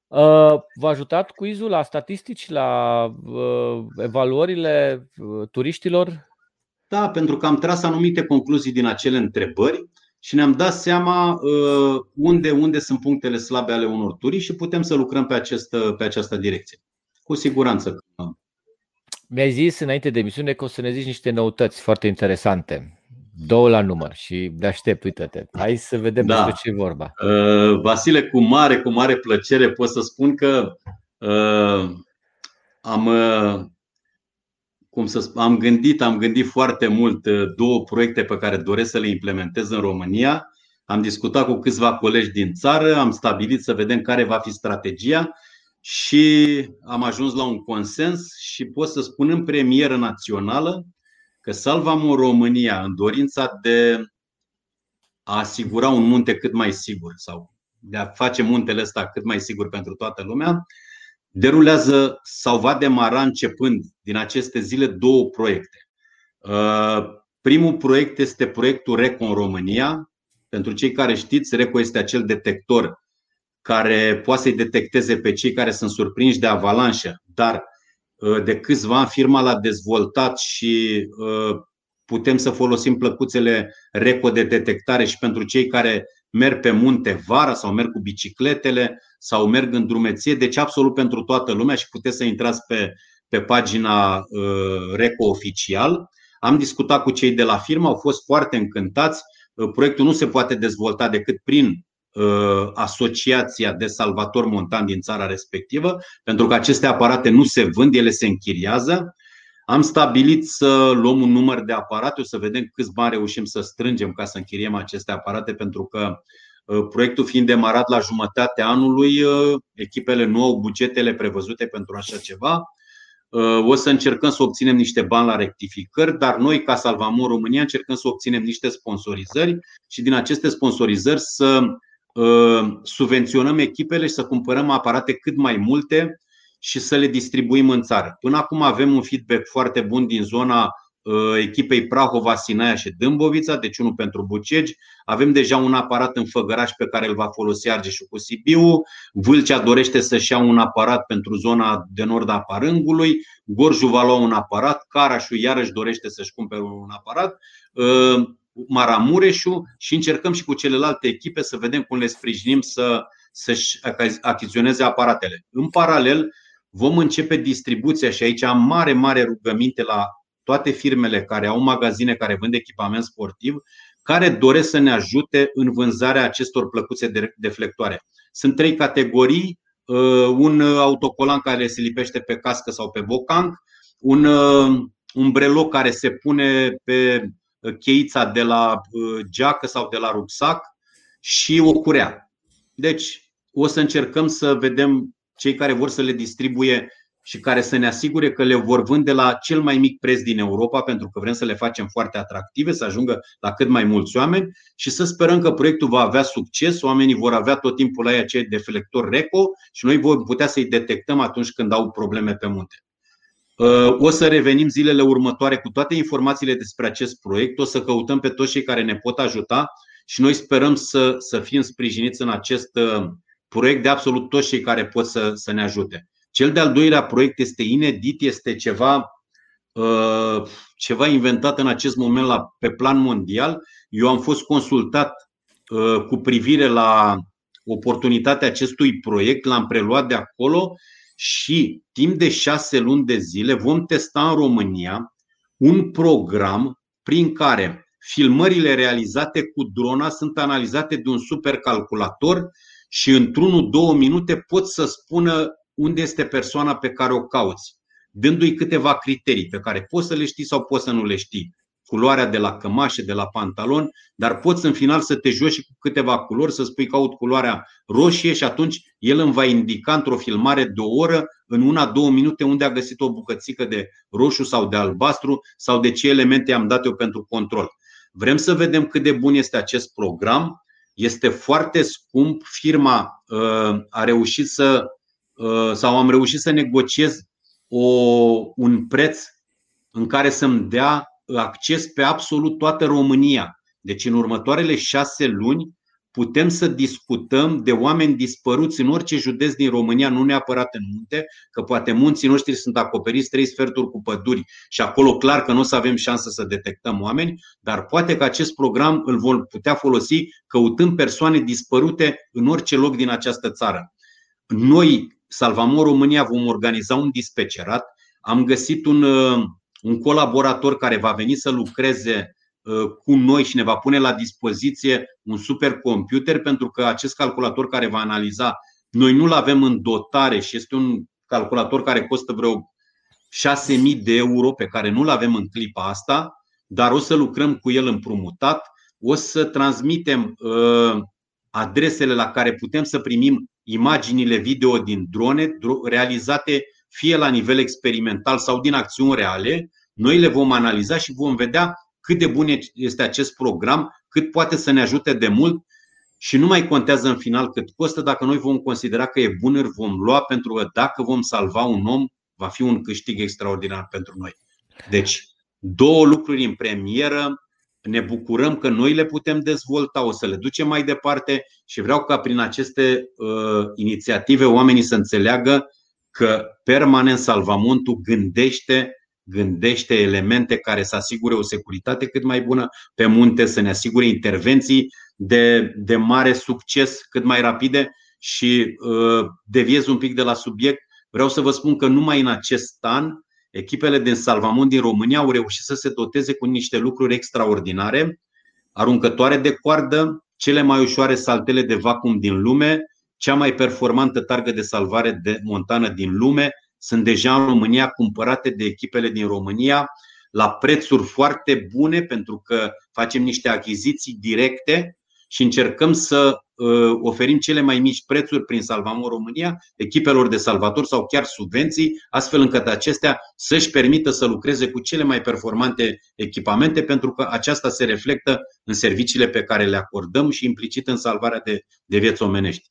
Uh, v-a ajutat quizul la statistici, la uh, evaluările turiștilor da, pentru că am tras anumite concluzii din acele întrebări și ne-am dat seama uh, unde, unde sunt punctele slabe ale unor turiști și putem să lucrăm pe această, pe această direcție. Cu siguranță. Mi-ai zis înainte de emisiune că o să ne zici niște noutăți foarte interesante. Două la număr și de aștept, uite-te. Hai să vedem da. despre ce e vorba. Uh, Vasile, cu mare, cu mare plăcere pot să spun că uh, am uh, cum să spun, am gândit, am gândit foarte mult uh, două proiecte pe care doresc să le implementez în România. Am discutat cu câțiva colegi din țară, am stabilit să vedem care va fi strategia și am ajuns la un consens și pot să spun în premieră națională că Salvamo România în dorința de a asigura un munte cât mai sigur sau de a face muntele ăsta cât mai sigur pentru toată lumea, derulează sau va demara începând din aceste zile două proiecte. Uh, primul proiect este proiectul RECO în România. Pentru cei care știți, RECO este acel detector care poate să-i detecteze pe cei care sunt surprinși de avalanșă, dar uh, de câțiva ani firma l-a dezvoltat și uh, putem să folosim plăcuțele RECO de detectare și pentru cei care merg pe munte vara sau merg cu bicicletele sau merg în drumeție, deci absolut pentru toată lumea și puteți să intrați pe, pe pagina uh, RECO oficial. Am discutat cu cei de la firmă, au fost foarte încântați. Uh, proiectul nu se poate dezvolta decât prin uh, Asociația de Salvator Montan din țara respectivă, pentru că aceste aparate nu se vând, ele se închiriază. Am stabilit să luăm un număr de aparate, o să vedem câți bani reușim să strângem ca să închiriem aceste aparate, pentru că uh, proiectul fiind demarat la jumătatea anului, uh, echipele nu au bugetele prevăzute pentru așa ceva. Uh, o să încercăm să obținem niște bani la rectificări, dar noi, ca Salvamor România, încercăm să obținem niște sponsorizări și din aceste sponsorizări să subvenționăm echipele și să cumpărăm aparate cât mai multe și să le distribuim în țară. Până acum avem un feedback foarte bun din zona uh, echipei Prahova, Sinaia și Dâmbovița, deci unul pentru Bucegi. Avem deja un aparat în Făgăraș pe care îl va folosi Argeșul cu Sibiu. Vâlcea dorește să-și ia un aparat pentru zona de nord a Parângului. Gorju va lua un aparat. Carașul iarăși dorește să-și cumpere un aparat. Uh, Maramureșu și încercăm și cu celelalte echipe să vedem cum le sprijinim să, să-și achiziționeze aparatele. În paralel, vom începe distribuția și aici am mare, mare rugăminte la toate firmele care au magazine care vând echipament sportiv, care doresc să ne ajute în vânzarea acestor plăcuțe de deflectoare. Sunt trei categorii, uh, un autocolan care se lipește pe cască sau pe bocanc, un, uh, un breloc care se pune pe cheița de la uh, geacă sau de la rucsac și o curea. Deci o să încercăm să vedem cei care vor să le distribuie și care să ne asigure că le vor vânde la cel mai mic preț din Europa, pentru că vrem să le facem foarte atractive, să ajungă la cât mai mulți oameni. Și să sperăm că proiectul va avea succes, oamenii vor avea tot timpul la acei deflector RECO și noi vom putea să-i detectăm atunci când au probleme pe munte. Uh, o să revenim zilele următoare cu toate informațiile despre acest proiect, o să căutăm pe toți cei care ne pot ajuta și noi sperăm să, să fim sprijiniți în acest uh, proiect de absolut toți cei care pot să, să ne ajute. Cel de-al doilea proiect este inedit, este ceva, uh, ceva inventat în acest moment la, pe plan mondial. Eu am fost consultat uh, cu privire la oportunitatea acestui proiect, l-am preluat de acolo și timp de șase luni de zile vom testa în România un program prin care filmările realizate cu drona sunt analizate de un supercalculator și într-unul, două minute pot să spună unde este persoana pe care o cauți, dându-i câteva criterii pe care poți să le știi sau poți să nu le știi. Culoarea de la cămașă, de la pantalon, dar poți în final să te joci cu câteva culori, să spui caut culoarea roșie și atunci el îmi va indica într-o filmare de o oră, în una, două minute, unde a găsit o bucățică de roșu sau de albastru sau de ce elemente am dat eu pentru control. Vrem să vedem cât de bun este acest program. Este foarte scump. Firma uh, a reușit să Uh, sau am reușit să negociez o, un preț în care să-mi dea acces pe absolut toată România. Deci în următoarele șase luni putem să discutăm de oameni dispăruți în orice județ din România, nu neapărat în munte, că poate munții noștri sunt acoperiți trei sferturi cu păduri și acolo clar că nu o să avem șansă să detectăm oameni, dar poate că acest program îl vom putea folosi căutând persoane dispărute în orice loc din această țară. Noi Salvamor România vom organiza un dispecerat. Am găsit un, uh, un colaborator care va veni să lucreze uh, cu noi și ne va pune la dispoziție un supercomputer pentru că acest calculator care va analiza, noi nu-l avem în dotare și este un calculator care costă vreo 6.000 de euro pe care nu-l avem în clipa asta, dar o să lucrăm cu el împrumutat, o să transmitem uh, adresele la care putem să primim imaginile video din drone realizate fie la nivel experimental sau din acțiuni reale. Noi le vom analiza și vom vedea cât de bun este acest program, cât poate să ne ajute de mult și nu mai contează în final cât costă. Dacă noi vom considera că e bun, îl vom lua pentru că dacă vom salva un om, va fi un câștig extraordinar pentru noi. Deci, două lucruri în premieră, ne bucurăm că noi le putem dezvolta, o să le ducem mai departe și vreau ca prin aceste uh, inițiative oamenii să înțeleagă că permanent Salvamontul gândește gândește elemente care să asigure o securitate cât mai bună pe munte, să ne asigure intervenții de, de mare succes cât mai rapide și uh, deviez un pic de la subiect. Vreau să vă spun că numai în acest an Echipele din Salvamont din România au reușit să se doteze cu niște lucruri extraordinare, aruncătoare de coardă, cele mai ușoare saltele de vacuum din lume, cea mai performantă targă de salvare de montană din lume, sunt deja în România cumpărate de echipele din România la prețuri foarte bune pentru că facem niște achiziții directe și încercăm să Uh, oferim cele mai mici prețuri prin Salvamor România echipelor de salvator sau chiar subvenții, astfel încât acestea să-și permită să lucreze cu cele mai performante echipamente, pentru că aceasta se reflectă în serviciile pe care le acordăm și implicit în salvarea de, de vieți omenești.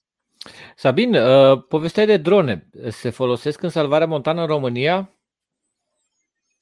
Sabin, uh, povestea de drone se folosesc în salvarea montană în România?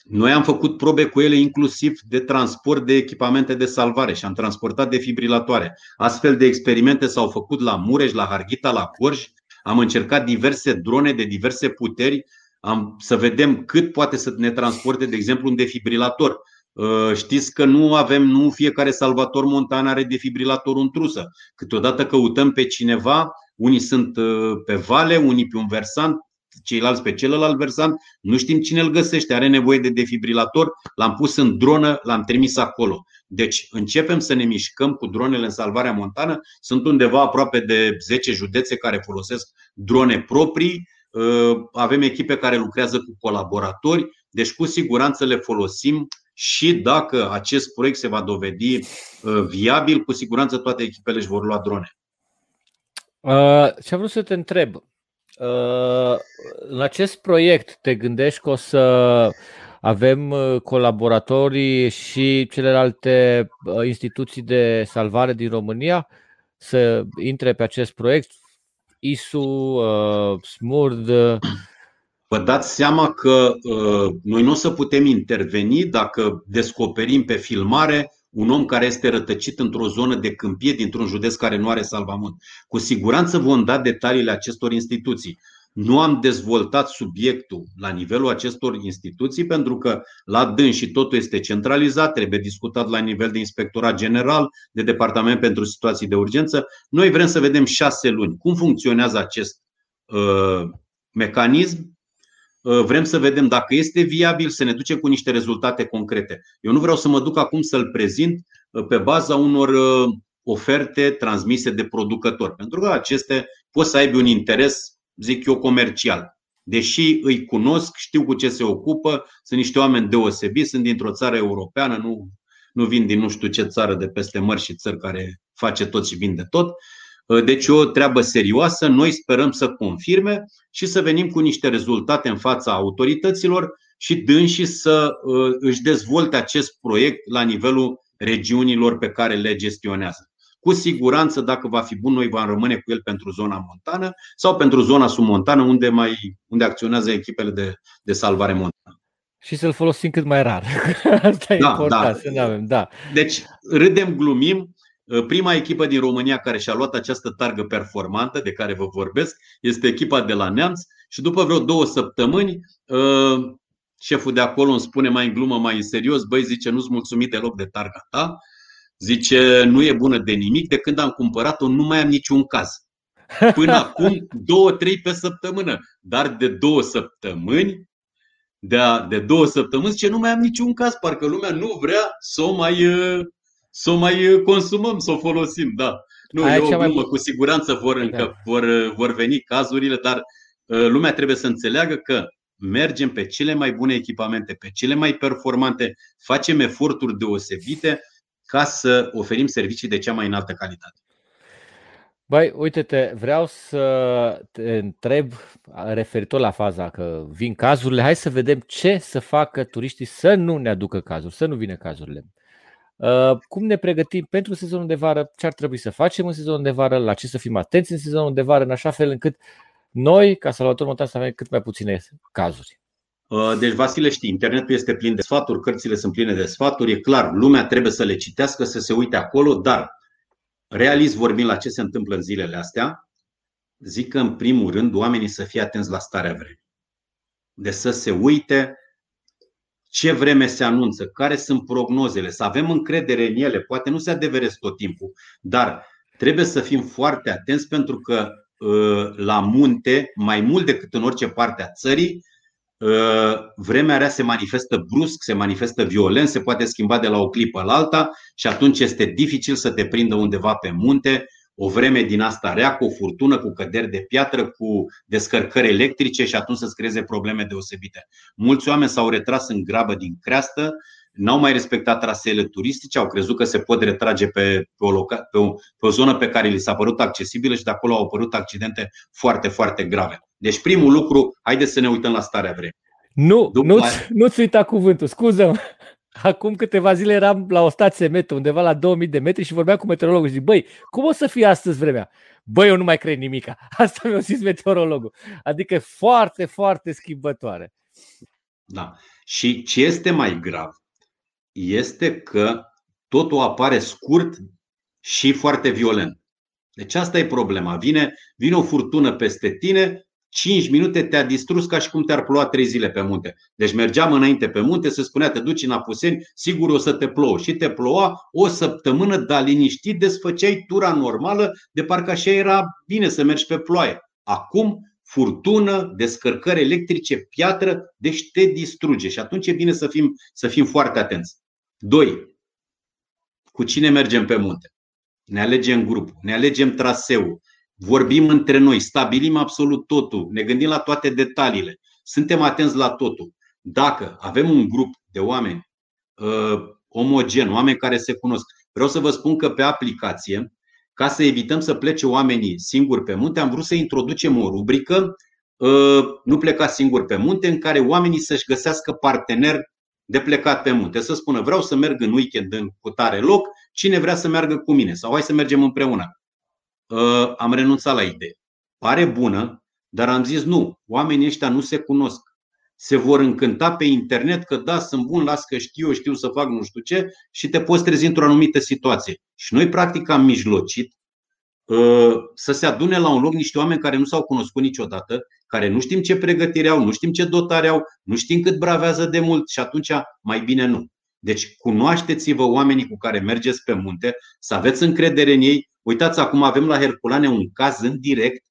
Noi am făcut probe cu ele inclusiv de transport de echipamente de salvare și am transportat defibrilatoare. Astfel de experimente s-au făcut la Mureș, la Harghita, la Gorj. Am încercat diverse drone de diverse puteri am, să vedem cât poate să ne transporte, de exemplu, un defibrilator. Uh, știți că nu avem, nu fiecare salvator montan are defibrilator în trusă. Câteodată căutăm pe cineva, unii sunt uh, pe vale, unii pe un versant, ceilalți pe celălalt versant, nu știm cine îl găsește, are nevoie de defibrilator, l-am pus în dronă, l-am trimis acolo. Deci începem să ne mișcăm cu dronele în salvarea montană. Sunt undeva aproape de 10 județe care folosesc drone proprii. Uh, avem echipe care lucrează cu colaboratori, deci cu siguranță le folosim și dacă acest proiect se va dovedi uh, viabil, cu siguranță toate echipele își vor lua drone. Uh, ce am vrut să te întreb, uh, în acest proiect te gândești că o să avem uh, colaboratorii și celelalte uh, instituții de salvare din România să intre pe acest proiect? ISU, uh, SMURD, Vă dați seama că uh, noi nu o să putem interveni dacă descoperim pe filmare un om care este rătăcit într-o zonă de câmpie dintr-un județ care nu are salvamont. Cu siguranță vom da detaliile acestor instituții. Nu am dezvoltat subiectul la nivelul acestor instituții pentru că la dâns și totul este centralizat, trebuie discutat la nivel de inspectorat general, de departament pentru situații de urgență. Noi vrem să vedem șase luni cum funcționează acest uh, mecanism Uh, vrem să vedem dacă este viabil, să ne ducem cu niște rezultate concrete. Eu nu vreau să mă duc acum să-l prezint uh, pe baza unor uh, oferte transmise de producători, pentru că aceste pot să aibă un interes, zic eu, comercial. Deși îi cunosc, știu cu ce se ocupă, sunt niște oameni deosebiți, sunt dintr-o țară europeană, nu, nu vin din nu știu ce țară de peste mări și țări care face tot și vinde tot. Uh, deci o treabă serioasă, noi sperăm să confirme și să venim cu niște rezultate în fața autorităților și dânsii să uh, își dezvolte acest proiect la nivelul regiunilor pe care le gestionează. Cu siguranță, dacă va fi bun, noi vom rămâne cu el pentru zona montană sau pentru zona submontană, unde, mai, unde acționează echipele de, de salvare montană. Și să-l folosim cât mai rar. Asta e da, important, da. să ne avem. Da. Deci, râdem, glumim, Uh, prima echipă din România care și-a luat această targă performantă de care vă vorbesc este echipa de la Neamț și după vreo două săptămâni uh, șeful de acolo îmi spune mai în glumă, mai în serios, băi, zice, nu-ți mulțumit deloc de targa ta, zice, nu e bună de nimic, de când am cumpărat-o nu mai am niciun caz. Până acum, două, trei pe săptămână, dar de două săptămâni, de, a, de două săptămâni, zice, nu mai am niciun caz, parcă lumea nu vrea să o mai uh, să o mai uh, consumăm, să o folosim, da. Nu, Aia e o glumă, mai... cu siguranță vor, încă, da. vor, uh, vor veni cazurile, dar uh, lumea trebuie să înțeleagă că mergem pe cele mai bune echipamente, pe cele mai performante, facem eforturi deosebite ca să oferim servicii de cea mai înaltă calitate. Băi, uite-te, vreau să te întreb referitor la faza că vin cazurile, hai să vedem ce să facă turiștii să nu ne aducă cazuri, să nu vină cazurile. Uh, cum ne pregătim pentru sezonul de vară, ce ar trebui să facem în sezonul de vară, la ce să fim atenți în sezonul de vară, în așa fel încât noi, ca salvator montan, să avem cât mai puține cazuri. Uh, deci, Vasile, știi, internetul este plin de sfaturi, cărțile sunt pline de sfaturi, e clar, lumea trebuie să le citească, să se uite acolo, dar, realist vorbind la ce se întâmplă în zilele astea, zic că, în primul rând, oamenii să fie atenți la starea vremii. De să se uite ce vreme se anunță, care sunt prognozele, să avem încredere în ele. Poate nu se adeveresc tot timpul, dar trebuie să fim foarte atenți pentru că ă, la munte, mai mult decât în orice parte a țării, ă, vremea rea se manifestă brusc, se manifestă violent, se poate schimba de la o clipă la alta și atunci este dificil să te prindă undeva pe munte o vreme din asta rea, cu o furtună, cu căderi de piatră, cu descărcări electrice și atunci să-ți creeze probleme deosebite. Mulți oameni s-au retras în grabă din creastă, n-au mai respectat traseele turistice, au crezut că se pot retrage pe, pe, o, loca, pe, o, pe o zonă pe care li s-a părut accesibilă și de acolo au apărut accidente foarte, foarte grave. Deci primul lucru, haideți să ne uităm la starea vremii. Nu, După nu-ți, aia... nu-ți uita cuvântul, scuză-mă. Acum câteva zile eram la o stație metro, undeva la 2000 de metri și vorbeam cu meteorologul și zic, băi, cum o să fie astăzi vremea? Băi, eu nu mai cred nimica. Asta mi-a zis meteorologul. Adică foarte, foarte schimbătoare. Da. Și ce este mai grav este că totul apare scurt și foarte violent. Deci asta e problema. Vine, vine o furtună peste tine, 5 minute te-a distrus ca și cum te-ar ploua 3 zile pe munte. Deci mergeam înainte pe munte, se spunea te duci în Apuseni, sigur o să te plouă. Și te ploua o săptămână, dar liniștit, desfăceai tura normală, de parcă așa era bine să mergi pe ploaie. Acum furtună, descărcări electrice, piatră, deci te distruge și atunci e bine să fim, să fim foarte atenți. Doi, cu cine mergem pe munte? Ne alegem grupul, ne alegem traseul, vorbim între noi, stabilim absolut totul, ne gândim la toate detaliile, suntem atenți la totul. Dacă avem un grup de oameni uh, omogen, oameni care se cunosc, vreau să vă spun că pe aplicație, ca să evităm să plece oamenii singuri pe munte, am vrut să introducem o rubrică uh, Nu pleca singur pe munte, în care oamenii să-și găsească partener de plecat pe munte. Să spună, vreau să merg în weekend în cutare loc, cine vrea să meargă cu mine sau hai să mergem împreună. Uh, am renunțat la idee. Pare bună, dar am zis nu, oamenii ăștia nu se cunosc. Se vor încânta pe internet că da, sunt bun, las că știu, știu să fac nu știu ce și te poți trezi într-o anumită situație. Și noi practic am mijlocit uh, să se adune la un loc niște oameni care nu s-au cunoscut niciodată, care nu știm ce pregătire au, nu știm ce dotare au, nu știm cât bravează de mult și atunci mai bine nu. Deci cunoașteți-vă oamenii cu care mergeți pe munte, să aveți încredere în ei. Uitați, acum avem la Herculane un caz în direct,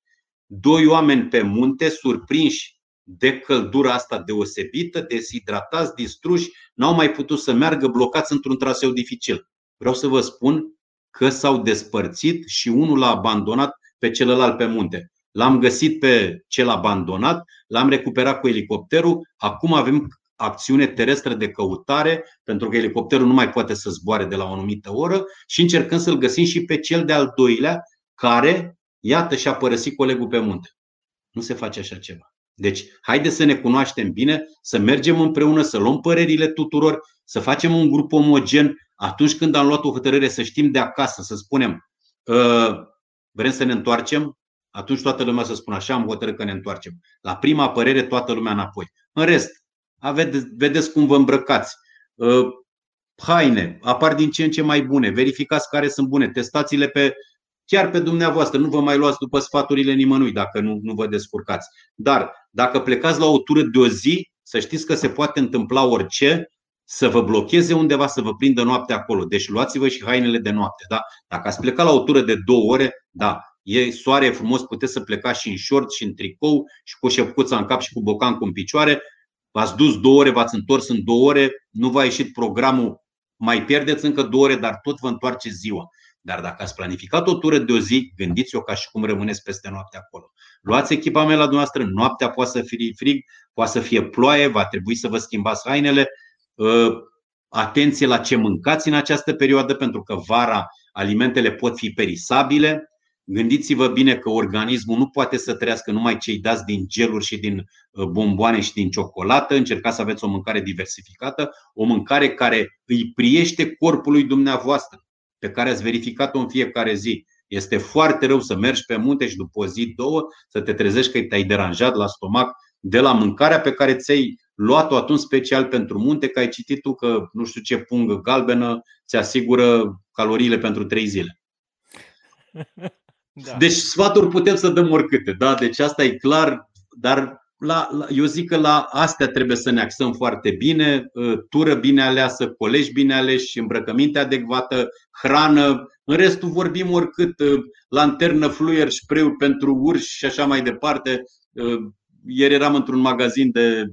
doi oameni pe munte surprinși de căldura asta deosebită, deshidratați, distruși, n-au mai putut să meargă blocați într-un traseu dificil. Vreau să vă spun că s-au despărțit și unul l-a abandonat pe celălalt pe munte. L-am găsit pe cel abandonat, l-am recuperat cu elicopterul, acum avem acțiune terestră de căutare, pentru că elicopterul nu mai poate să zboare de la o anumită oră și încercăm să-l găsim și pe cel de-al doilea, care, iată, și-a părăsit colegul pe munte. Nu se face așa ceva. Deci, haide să ne cunoaștem bine, să mergem împreună, să luăm părerile tuturor, să facem un grup omogen. Atunci când am luat o hotărâre, să știm de acasă, să spunem, ă, vrem să ne întoarcem, atunci toată lumea să spună așa, am hotărât că ne întoarcem. La prima părere, toată lumea înapoi. În rest, aveți, vedeți cum vă îmbrăcați. Ă, haine apar din ce în ce mai bune, verificați care sunt bune, testați-le pe, chiar pe dumneavoastră, nu vă mai luați după sfaturile nimănui dacă nu, nu vă descurcați. Dar dacă plecați la o tură de o zi, să știți că se poate întâmpla orice, să vă blocheze undeva, să vă prindă noapte acolo. Deci luați-vă și hainele de noapte. Da? Dacă ați plecat la o tură de două ore, da, e soare, e frumos, puteți să plecați și în short, și în tricou, și cu șepcuța în cap și cu bocancul în picioare. V-ați dus două ore, v-ați întors în două ore, nu v-a ieșit programul, mai pierdeți încă două ore, dar tot vă întoarce ziua. Dar dacă ați planificat o tură de o zi, gândiți-o ca și cum rămâneți peste noapte acolo. Luați echipament la dumneavoastră, noaptea poate să fie frig, poate să fie ploaie, va trebui să vă schimbați hainele. Ă, atenție la ce mâncați în această perioadă, pentru că vara alimentele pot fi perisabile. Gândiți-vă bine că organismul nu poate să trăiască numai cei dați din geluri și din ă, bomboane și din ciocolată. Încercați să aveți o mâncare diversificată, o mâncare care îi priește corpului dumneavoastră pe care ați verificat-o în fiecare zi. Este foarte rău să mergi pe munte și după o zi, două, să te trezești că te-ai deranjat la stomac de la mâncarea pe care ți-ai luat-o atunci special pentru munte, că ai citit tu că nu știu ce pungă galbenă ți asigură caloriile pentru trei zile. Da. Deci sfaturi putem să dăm oricâte, da? Deci asta e clar, dar la, la, eu zic că la astea trebuie să ne axăm foarte bine, ă, tură bine aleasă, colegi bine aleși, îmbrăcăminte adecvată, hrană. În restul vorbim oricât, ă, lanternă, fluier, spray pentru urși și așa mai departe. Ă, ieri eram într-un magazin de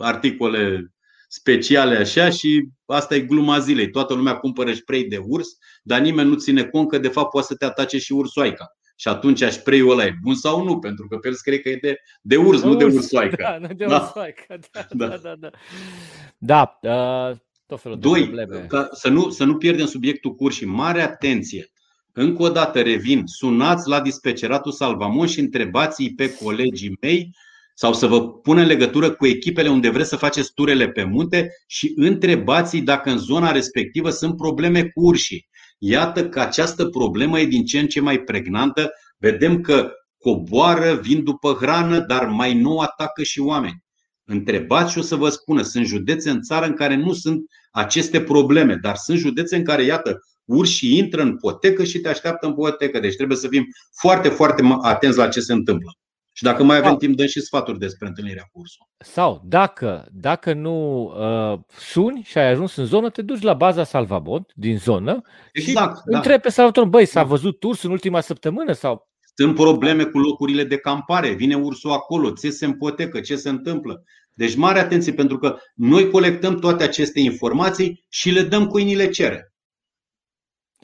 articole speciale așa și asta e gluma zilei. Toată lumea cumpără spray de urs, dar nimeni nu ține cont că de fapt poate să te atace și ursoaica. Și atunci spray-ul ăla e bun sau nu? Pentru că pe el scrie că e de, de urs, de nu urs, de ursoaică. Da, nu de da. ursoaică. Da, da, da. da, da. da uh, tot felul Doi, de probleme. Ca să, nu, să nu pierdem subiectul cursii. Mare atenție! Încă o dată revin, sunați la dispeceratul Salvamon și întrebați-i pe colegii mei sau să vă pună în legătură cu echipele unde vreți să faceți turele pe munte și întrebați dacă în zona respectivă sunt probleme cu urșii. Iată că această problemă e din ce în ce mai pregnantă. Vedem că coboară, vin după hrană, dar mai nou atacă și oameni. Întrebați și o să vă spună, sunt județe în țară în care nu sunt aceste probleme, dar sunt județe în care, iată, urșii intră în potecă și te așteaptă în potecă. Deci trebuie să fim foarte, foarte atenți la ce se întâmplă. Și dacă mai avem sau, timp, dăm și sfaturi despre întâlnirea cu ursul. Sau, dacă, dacă nu uh, suni și ai ajuns în zonă, te duci la baza Salvabot din zonă exact, și da. întrebi pe Salvator, băi, s-a da. văzut urs în ultima săptămână? sau Sunt probleme cu locurile de campare, vine ursul acolo, ți se împotecă, ce se întâmplă. Deci mare atenție pentru că noi colectăm toate aceste informații și le dăm cu inile cere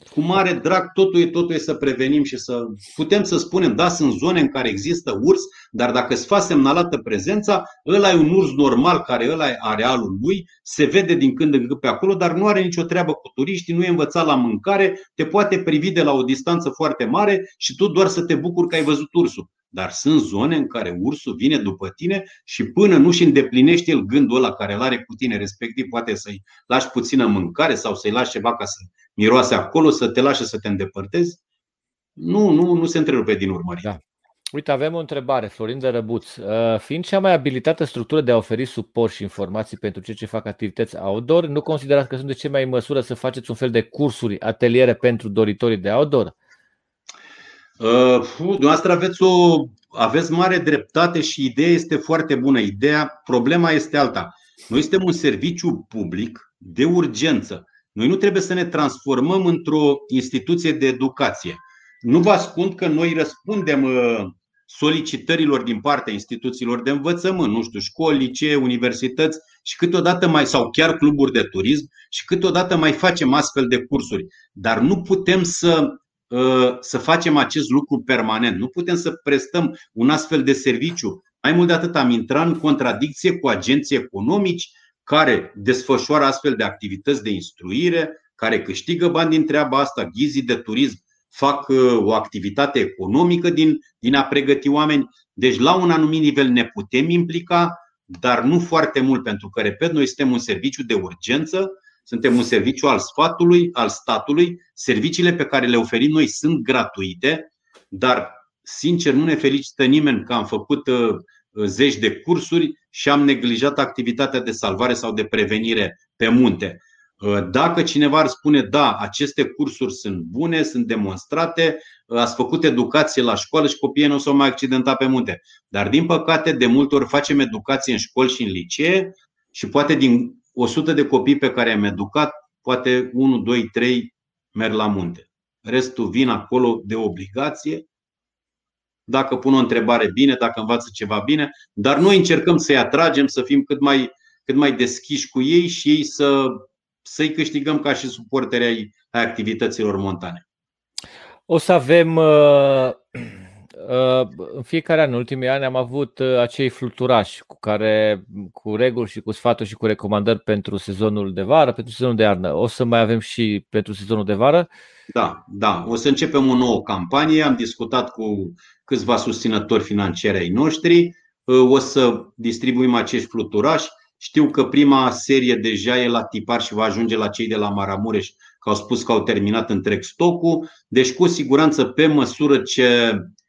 cu mare drag totul e, totul e să prevenim și să putem să spunem, da, sunt zone în care există urs, dar dacă îți faci semnalată prezența, ăla e un urs normal care ăla e arealul lui, se vede din când în când pe acolo, dar nu are nicio treabă cu turiștii, nu e învățat la mâncare, te poate privi de la o distanță foarte mare și tu doar să te bucuri că ai văzut ursul. Dar sunt zone în care ursul vine după tine și până nu și îndeplinește el gândul ăla care îl are cu tine, respectiv poate să-i lași puțină mâncare sau să-i lași ceva ca să miroase acolo, să te lași să te îndepărtezi, nu, nu, nu se întrerupe din urmări. Da. Uite, avem o întrebare, Florin de Răbuț. Uh, fiind cea mai abilitată structură de a oferi suport și informații pentru cei ce fac activități outdoor, nu considerați că sunteți cei mai în măsură să faceți un fel de cursuri, ateliere pentru doritorii de outdoor? Uh, dumneavoastră aveți, o, aveți mare dreptate și ideea este foarte bună. Ideea, problema este alta. Noi suntem un serviciu public de urgență. Noi nu trebuie să ne transformăm într-o instituție de educație. Nu vă ascund că noi răspundem uh, solicitărilor din partea instituțiilor de învățământ, nu știu, școli, licee, universități și câteodată mai sau chiar cluburi de turism și câteodată mai facem astfel de cursuri. Dar nu putem să uh, să facem acest lucru permanent. Nu putem să prestăm un astfel de serviciu. Mai mult de atât am intrat în contradicție cu agenții economici care desfășoară astfel de activități de instruire, care câștigă bani din treaba asta, ghizii de turism fac uh, o activitate economică din, din a pregăti oameni. Deci, la un anumit nivel ne putem implica, dar nu foarte mult, pentru că, repet, noi suntem un serviciu de urgență, suntem un serviciu al sfatului, al statului. Serviciile pe care le oferim noi sunt gratuite, dar, sincer, nu ne felicită nimeni că am făcut uh, zeci de cursuri și am neglijat activitatea de salvare sau de prevenire pe munte. Uh, dacă cineva ar spune, da, aceste cursuri sunt bune, sunt demonstrate, uh, ați făcut educație la școală și copiii nu s-au mai accidentat pe munte. Dar, din păcate, de multe ori facem educație în școli și în licee și poate din 100 de copii pe care am educat, poate 1, 2, 3 merg la munte. Restul vin acolo de obligație dacă pun o întrebare bine, dacă învață ceva bine, dar noi încercăm să-i atragem, să fim cât mai, cât mai deschiși cu ei și ei să, să-i câștigăm ca și suporteri ai, ai activităților montane. O să avem uh, uh, în fiecare an, în ultimii ani, am avut uh, acei fluturași cu care, cu reguli și cu sfaturi și cu recomandări pentru sezonul de vară, pentru sezonul de iarnă. O să mai avem și pentru sezonul de vară. Da, da. O să începem o nouă campanie. Am discutat cu câțiva susținători financiari ai noștri. O să distribuim acești fluturași. Știu că prima serie deja e la tipar și va ajunge la cei de la Maramureș, că au spus că au terminat întreg stocul. Deci, cu siguranță, pe măsură ce Uh,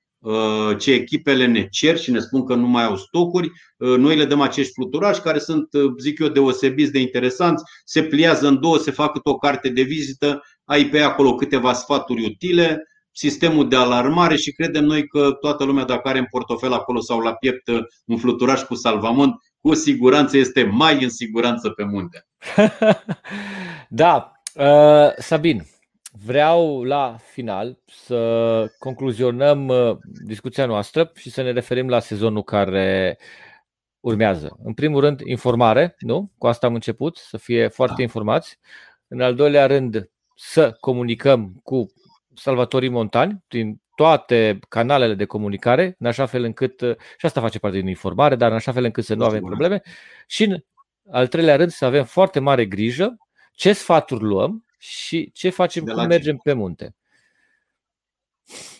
ce echipele ne cer și ne spun că nu mai au stocuri, uh, noi le dăm acești fluturași care sunt, uh, zic eu, deosebiți de interesanți, se pliază în două, se fac o carte de vizită, ai pe acolo câteva sfaturi utile, sistemul de alarmare și credem noi că toată lumea dacă are în portofel acolo sau la piept un fluturaș cu salvamont, cu siguranță este mai în siguranță pe munte. da, uh, Sabin, Vreau la final să concluzionăm uh, discuția noastră și să ne referim la sezonul care urmează. În primul rând, informare, nu? Cu asta am început, să fie foarte da. informați. În al doilea rând, să comunicăm cu salvatorii montani prin toate canalele de comunicare, în așa fel încât, uh, și asta face parte din informare, dar în așa fel încât să nu avem probleme. Și în al treilea rând, să avem foarte mare grijă ce sfaturi luăm și ce facem, cum mergem pe munte.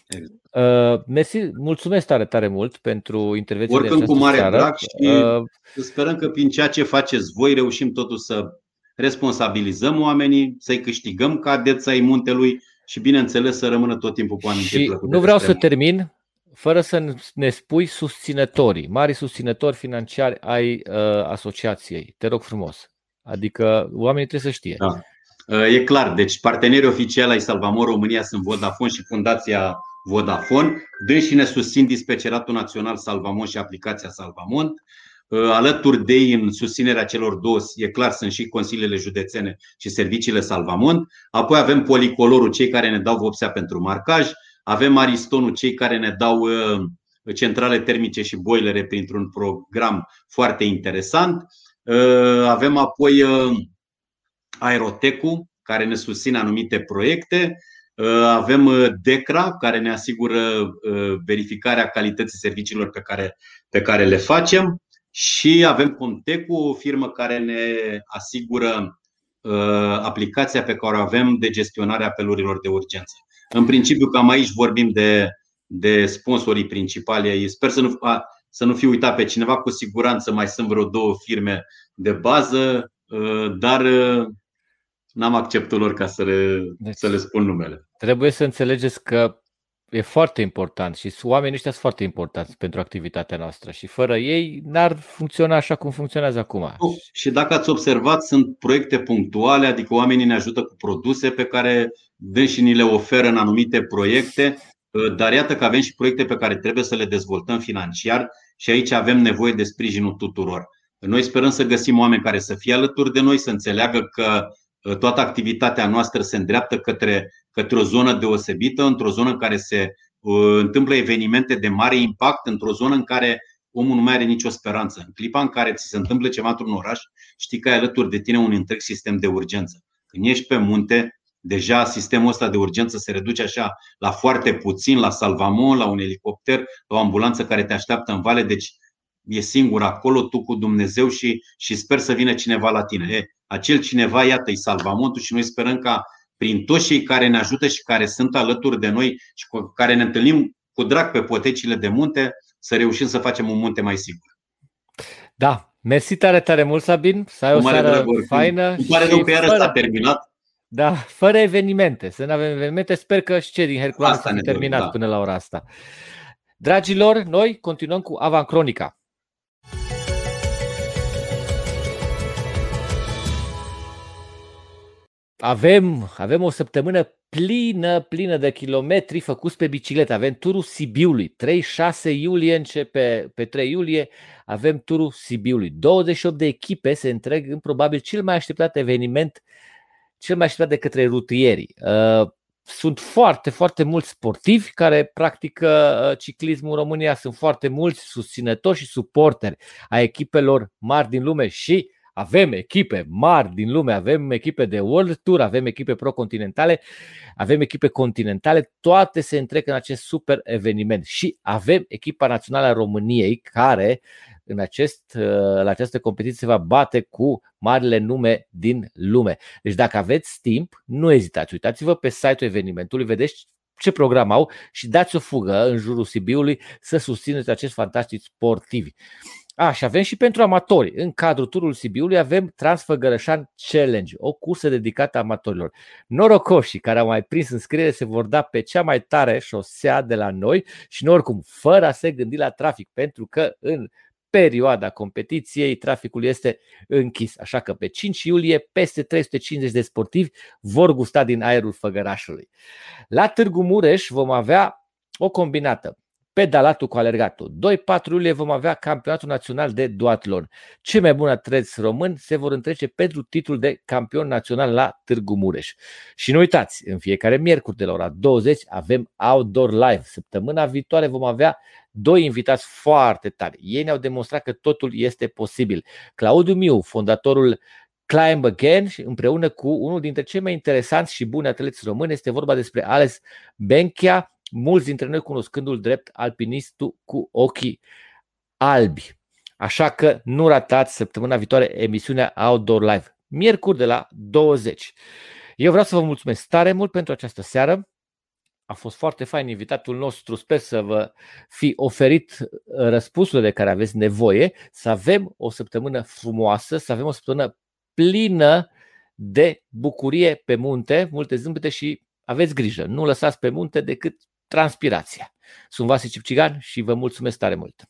Exact. Uh, mersi, mulțumesc tare, tare mult pentru intervenția Oricând cu mare seară. drag și uh, sperăm că prin ceea ce faceți voi reușim totuși să responsabilizăm oamenii, să-i câștigăm ca adeți ai muntelui și bineînțeles să rămână tot timpul cu amintiri Și nu vreau să termin fără să ne spui susținătorii, mari susținători financiari ai uh, asociației. Te rog frumos. Adică oamenii trebuie să știe. Da. E clar, deci partenerii oficiali ai Salvamor România sunt Vodafone și Fundația Vodafone. Dânsii ne susțin Dispeceratul Național Salvamont și aplicația Salvamont. Alături de ei, în susținerea celor două, e clar, sunt și consiliile județene și serviciile Salvamont. Apoi avem Policolorul, cei care ne dau vopsea pentru marcaj. avem Aristonul, cei care ne dau uh, centrale termice și boilere printr-un program foarte interesant. Uh, avem apoi Aerotecu, care ne susține anumite proiecte. Avem DECRA, care ne asigură verificarea calității serviciilor pe care, pe care le facem. Și avem Contecu, o firmă care ne asigură aplicația pe care o avem de gestionare a apelurilor de urgență. În principiu, cam aici vorbim de, de sponsorii principali. Sper să nu, a, să nu fi uitat pe cineva, cu siguranță mai sunt vreo două firme de bază, uh, dar uh, n-am acceptul lor ca să le, deci, să le spun numele. Trebuie să înțelegeți că e foarte important și oamenii ăștia sunt foarte importanți pentru activitatea noastră și fără ei n-ar funcționa așa cum funcționează acum. Și dacă ați observat, sunt proiecte punctuale, adică oamenii ne ajută cu produse pe care și ni le oferă în anumite proiecte, dar iată că avem și proiecte pe care trebuie să le dezvoltăm financiar și aici avem nevoie de sprijinul tuturor. Noi sperăm să găsim oameni care să fie alături de noi, să înțeleagă că uh, toată activitatea noastră se îndreaptă către, către o zonă deosebită, într-o zonă în care se uh, întâmplă evenimente de mare impact, într-o zonă în care omul nu mai are nicio speranță. În clipa în care ți se întâmplă ceva într-un oraș, știi că ai alături de tine un întreg sistem de urgență. Când ești pe munte, Deja sistemul ăsta de urgență se reduce așa la foarte puțin, la salvamon, la un elicopter, la o ambulanță care te așteaptă în vale, deci e singur acolo, tu cu Dumnezeu și, și sper să vină cineva la tine. E, acel cineva, iată, e salvamontul și noi sperăm ca prin toți cei care ne ajută și care sunt alături de noi și cu care ne întâlnim cu drag pe potecile de munte, să reușim să facem un munte mai sigur. Da, mersi tare, tare mult, Sabin, să ai o, o seară draguri. faină. Îmi pare rău că iară s-a terminat. Da, fără evenimente. Să nu avem evenimente. Sper că și cei din Hercules să terminat da. până la ora asta. Dragilor, noi continuăm cu Avancronica. Avem, avem o săptămână plină, plină de kilometri făcuți pe bicicletă. Avem turul Sibiului. 3-6 iulie începe, pe 3 iulie avem turul Sibiului. 28 de echipe se întreg în probabil cel mai așteptat eveniment cel mai așteptat de către rutierii. Uh, sunt foarte, foarte mulți sportivi care practică uh, ciclismul în România. Sunt foarte mulți susținători și suporteri a echipelor mari din lume și avem echipe mari din lume, avem echipe de World Tour, avem echipe pro-continentale, avem echipe continentale, toate se întrec în acest super eveniment și avem echipa națională a României care în acest, uh, la această competiție se va bate cu marile nume din lume. Deci dacă aveți timp, nu ezitați, uitați-vă pe site-ul evenimentului, vedeți ce program au și dați o fugă în jurul Sibiului să susțineți acest fantastic sportivi. A, și avem și pentru amatori. În cadrul turului Sibiului avem Transfăgărășan Challenge, o cursă dedicată amatorilor. Norocoșii care au mai prins înscriere se vor da pe cea mai tare șosea de la noi și oricum, fără a se gândi la trafic, pentru că în perioada competiției, traficul este închis. Așa că pe 5 iulie peste 350 de sportivi vor gusta din aerul Făgărașului. La Târgu Mureș vom avea o combinată pedalatul cu alergatul. 2-4 iulie vom avea campionatul național de duatlon. Cei mai buni atleți români se vor întrece pentru titlul de campion național la Târgu Mureș. Și nu uitați, în fiecare miercuri de la ora 20 avem Outdoor Live. Săptămâna viitoare vom avea doi invitați foarte tari. Ei ne-au demonstrat că totul este posibil. Claudiu Miu, fondatorul Climb Again și împreună cu unul dintre cei mai interesanți și buni atleți români este vorba despre Alex Benchia, mulți dintre noi cunoscându-l drept alpinistul cu ochii albi. Așa că nu ratați săptămâna viitoare emisiunea Outdoor Live, miercuri de la 20. Eu vreau să vă mulțumesc tare mult pentru această seară. A fost foarte fain invitatul nostru. Sper să vă fi oferit uh, răspunsurile de care aveți nevoie, să avem o săptămână frumoasă, să avem o săptămână plină de bucurie pe munte, multe zâmbete și aveți grijă, nu lăsați pe munte decât transpirația. Sunt Vasi Cipcigan și vă mulțumesc tare mult!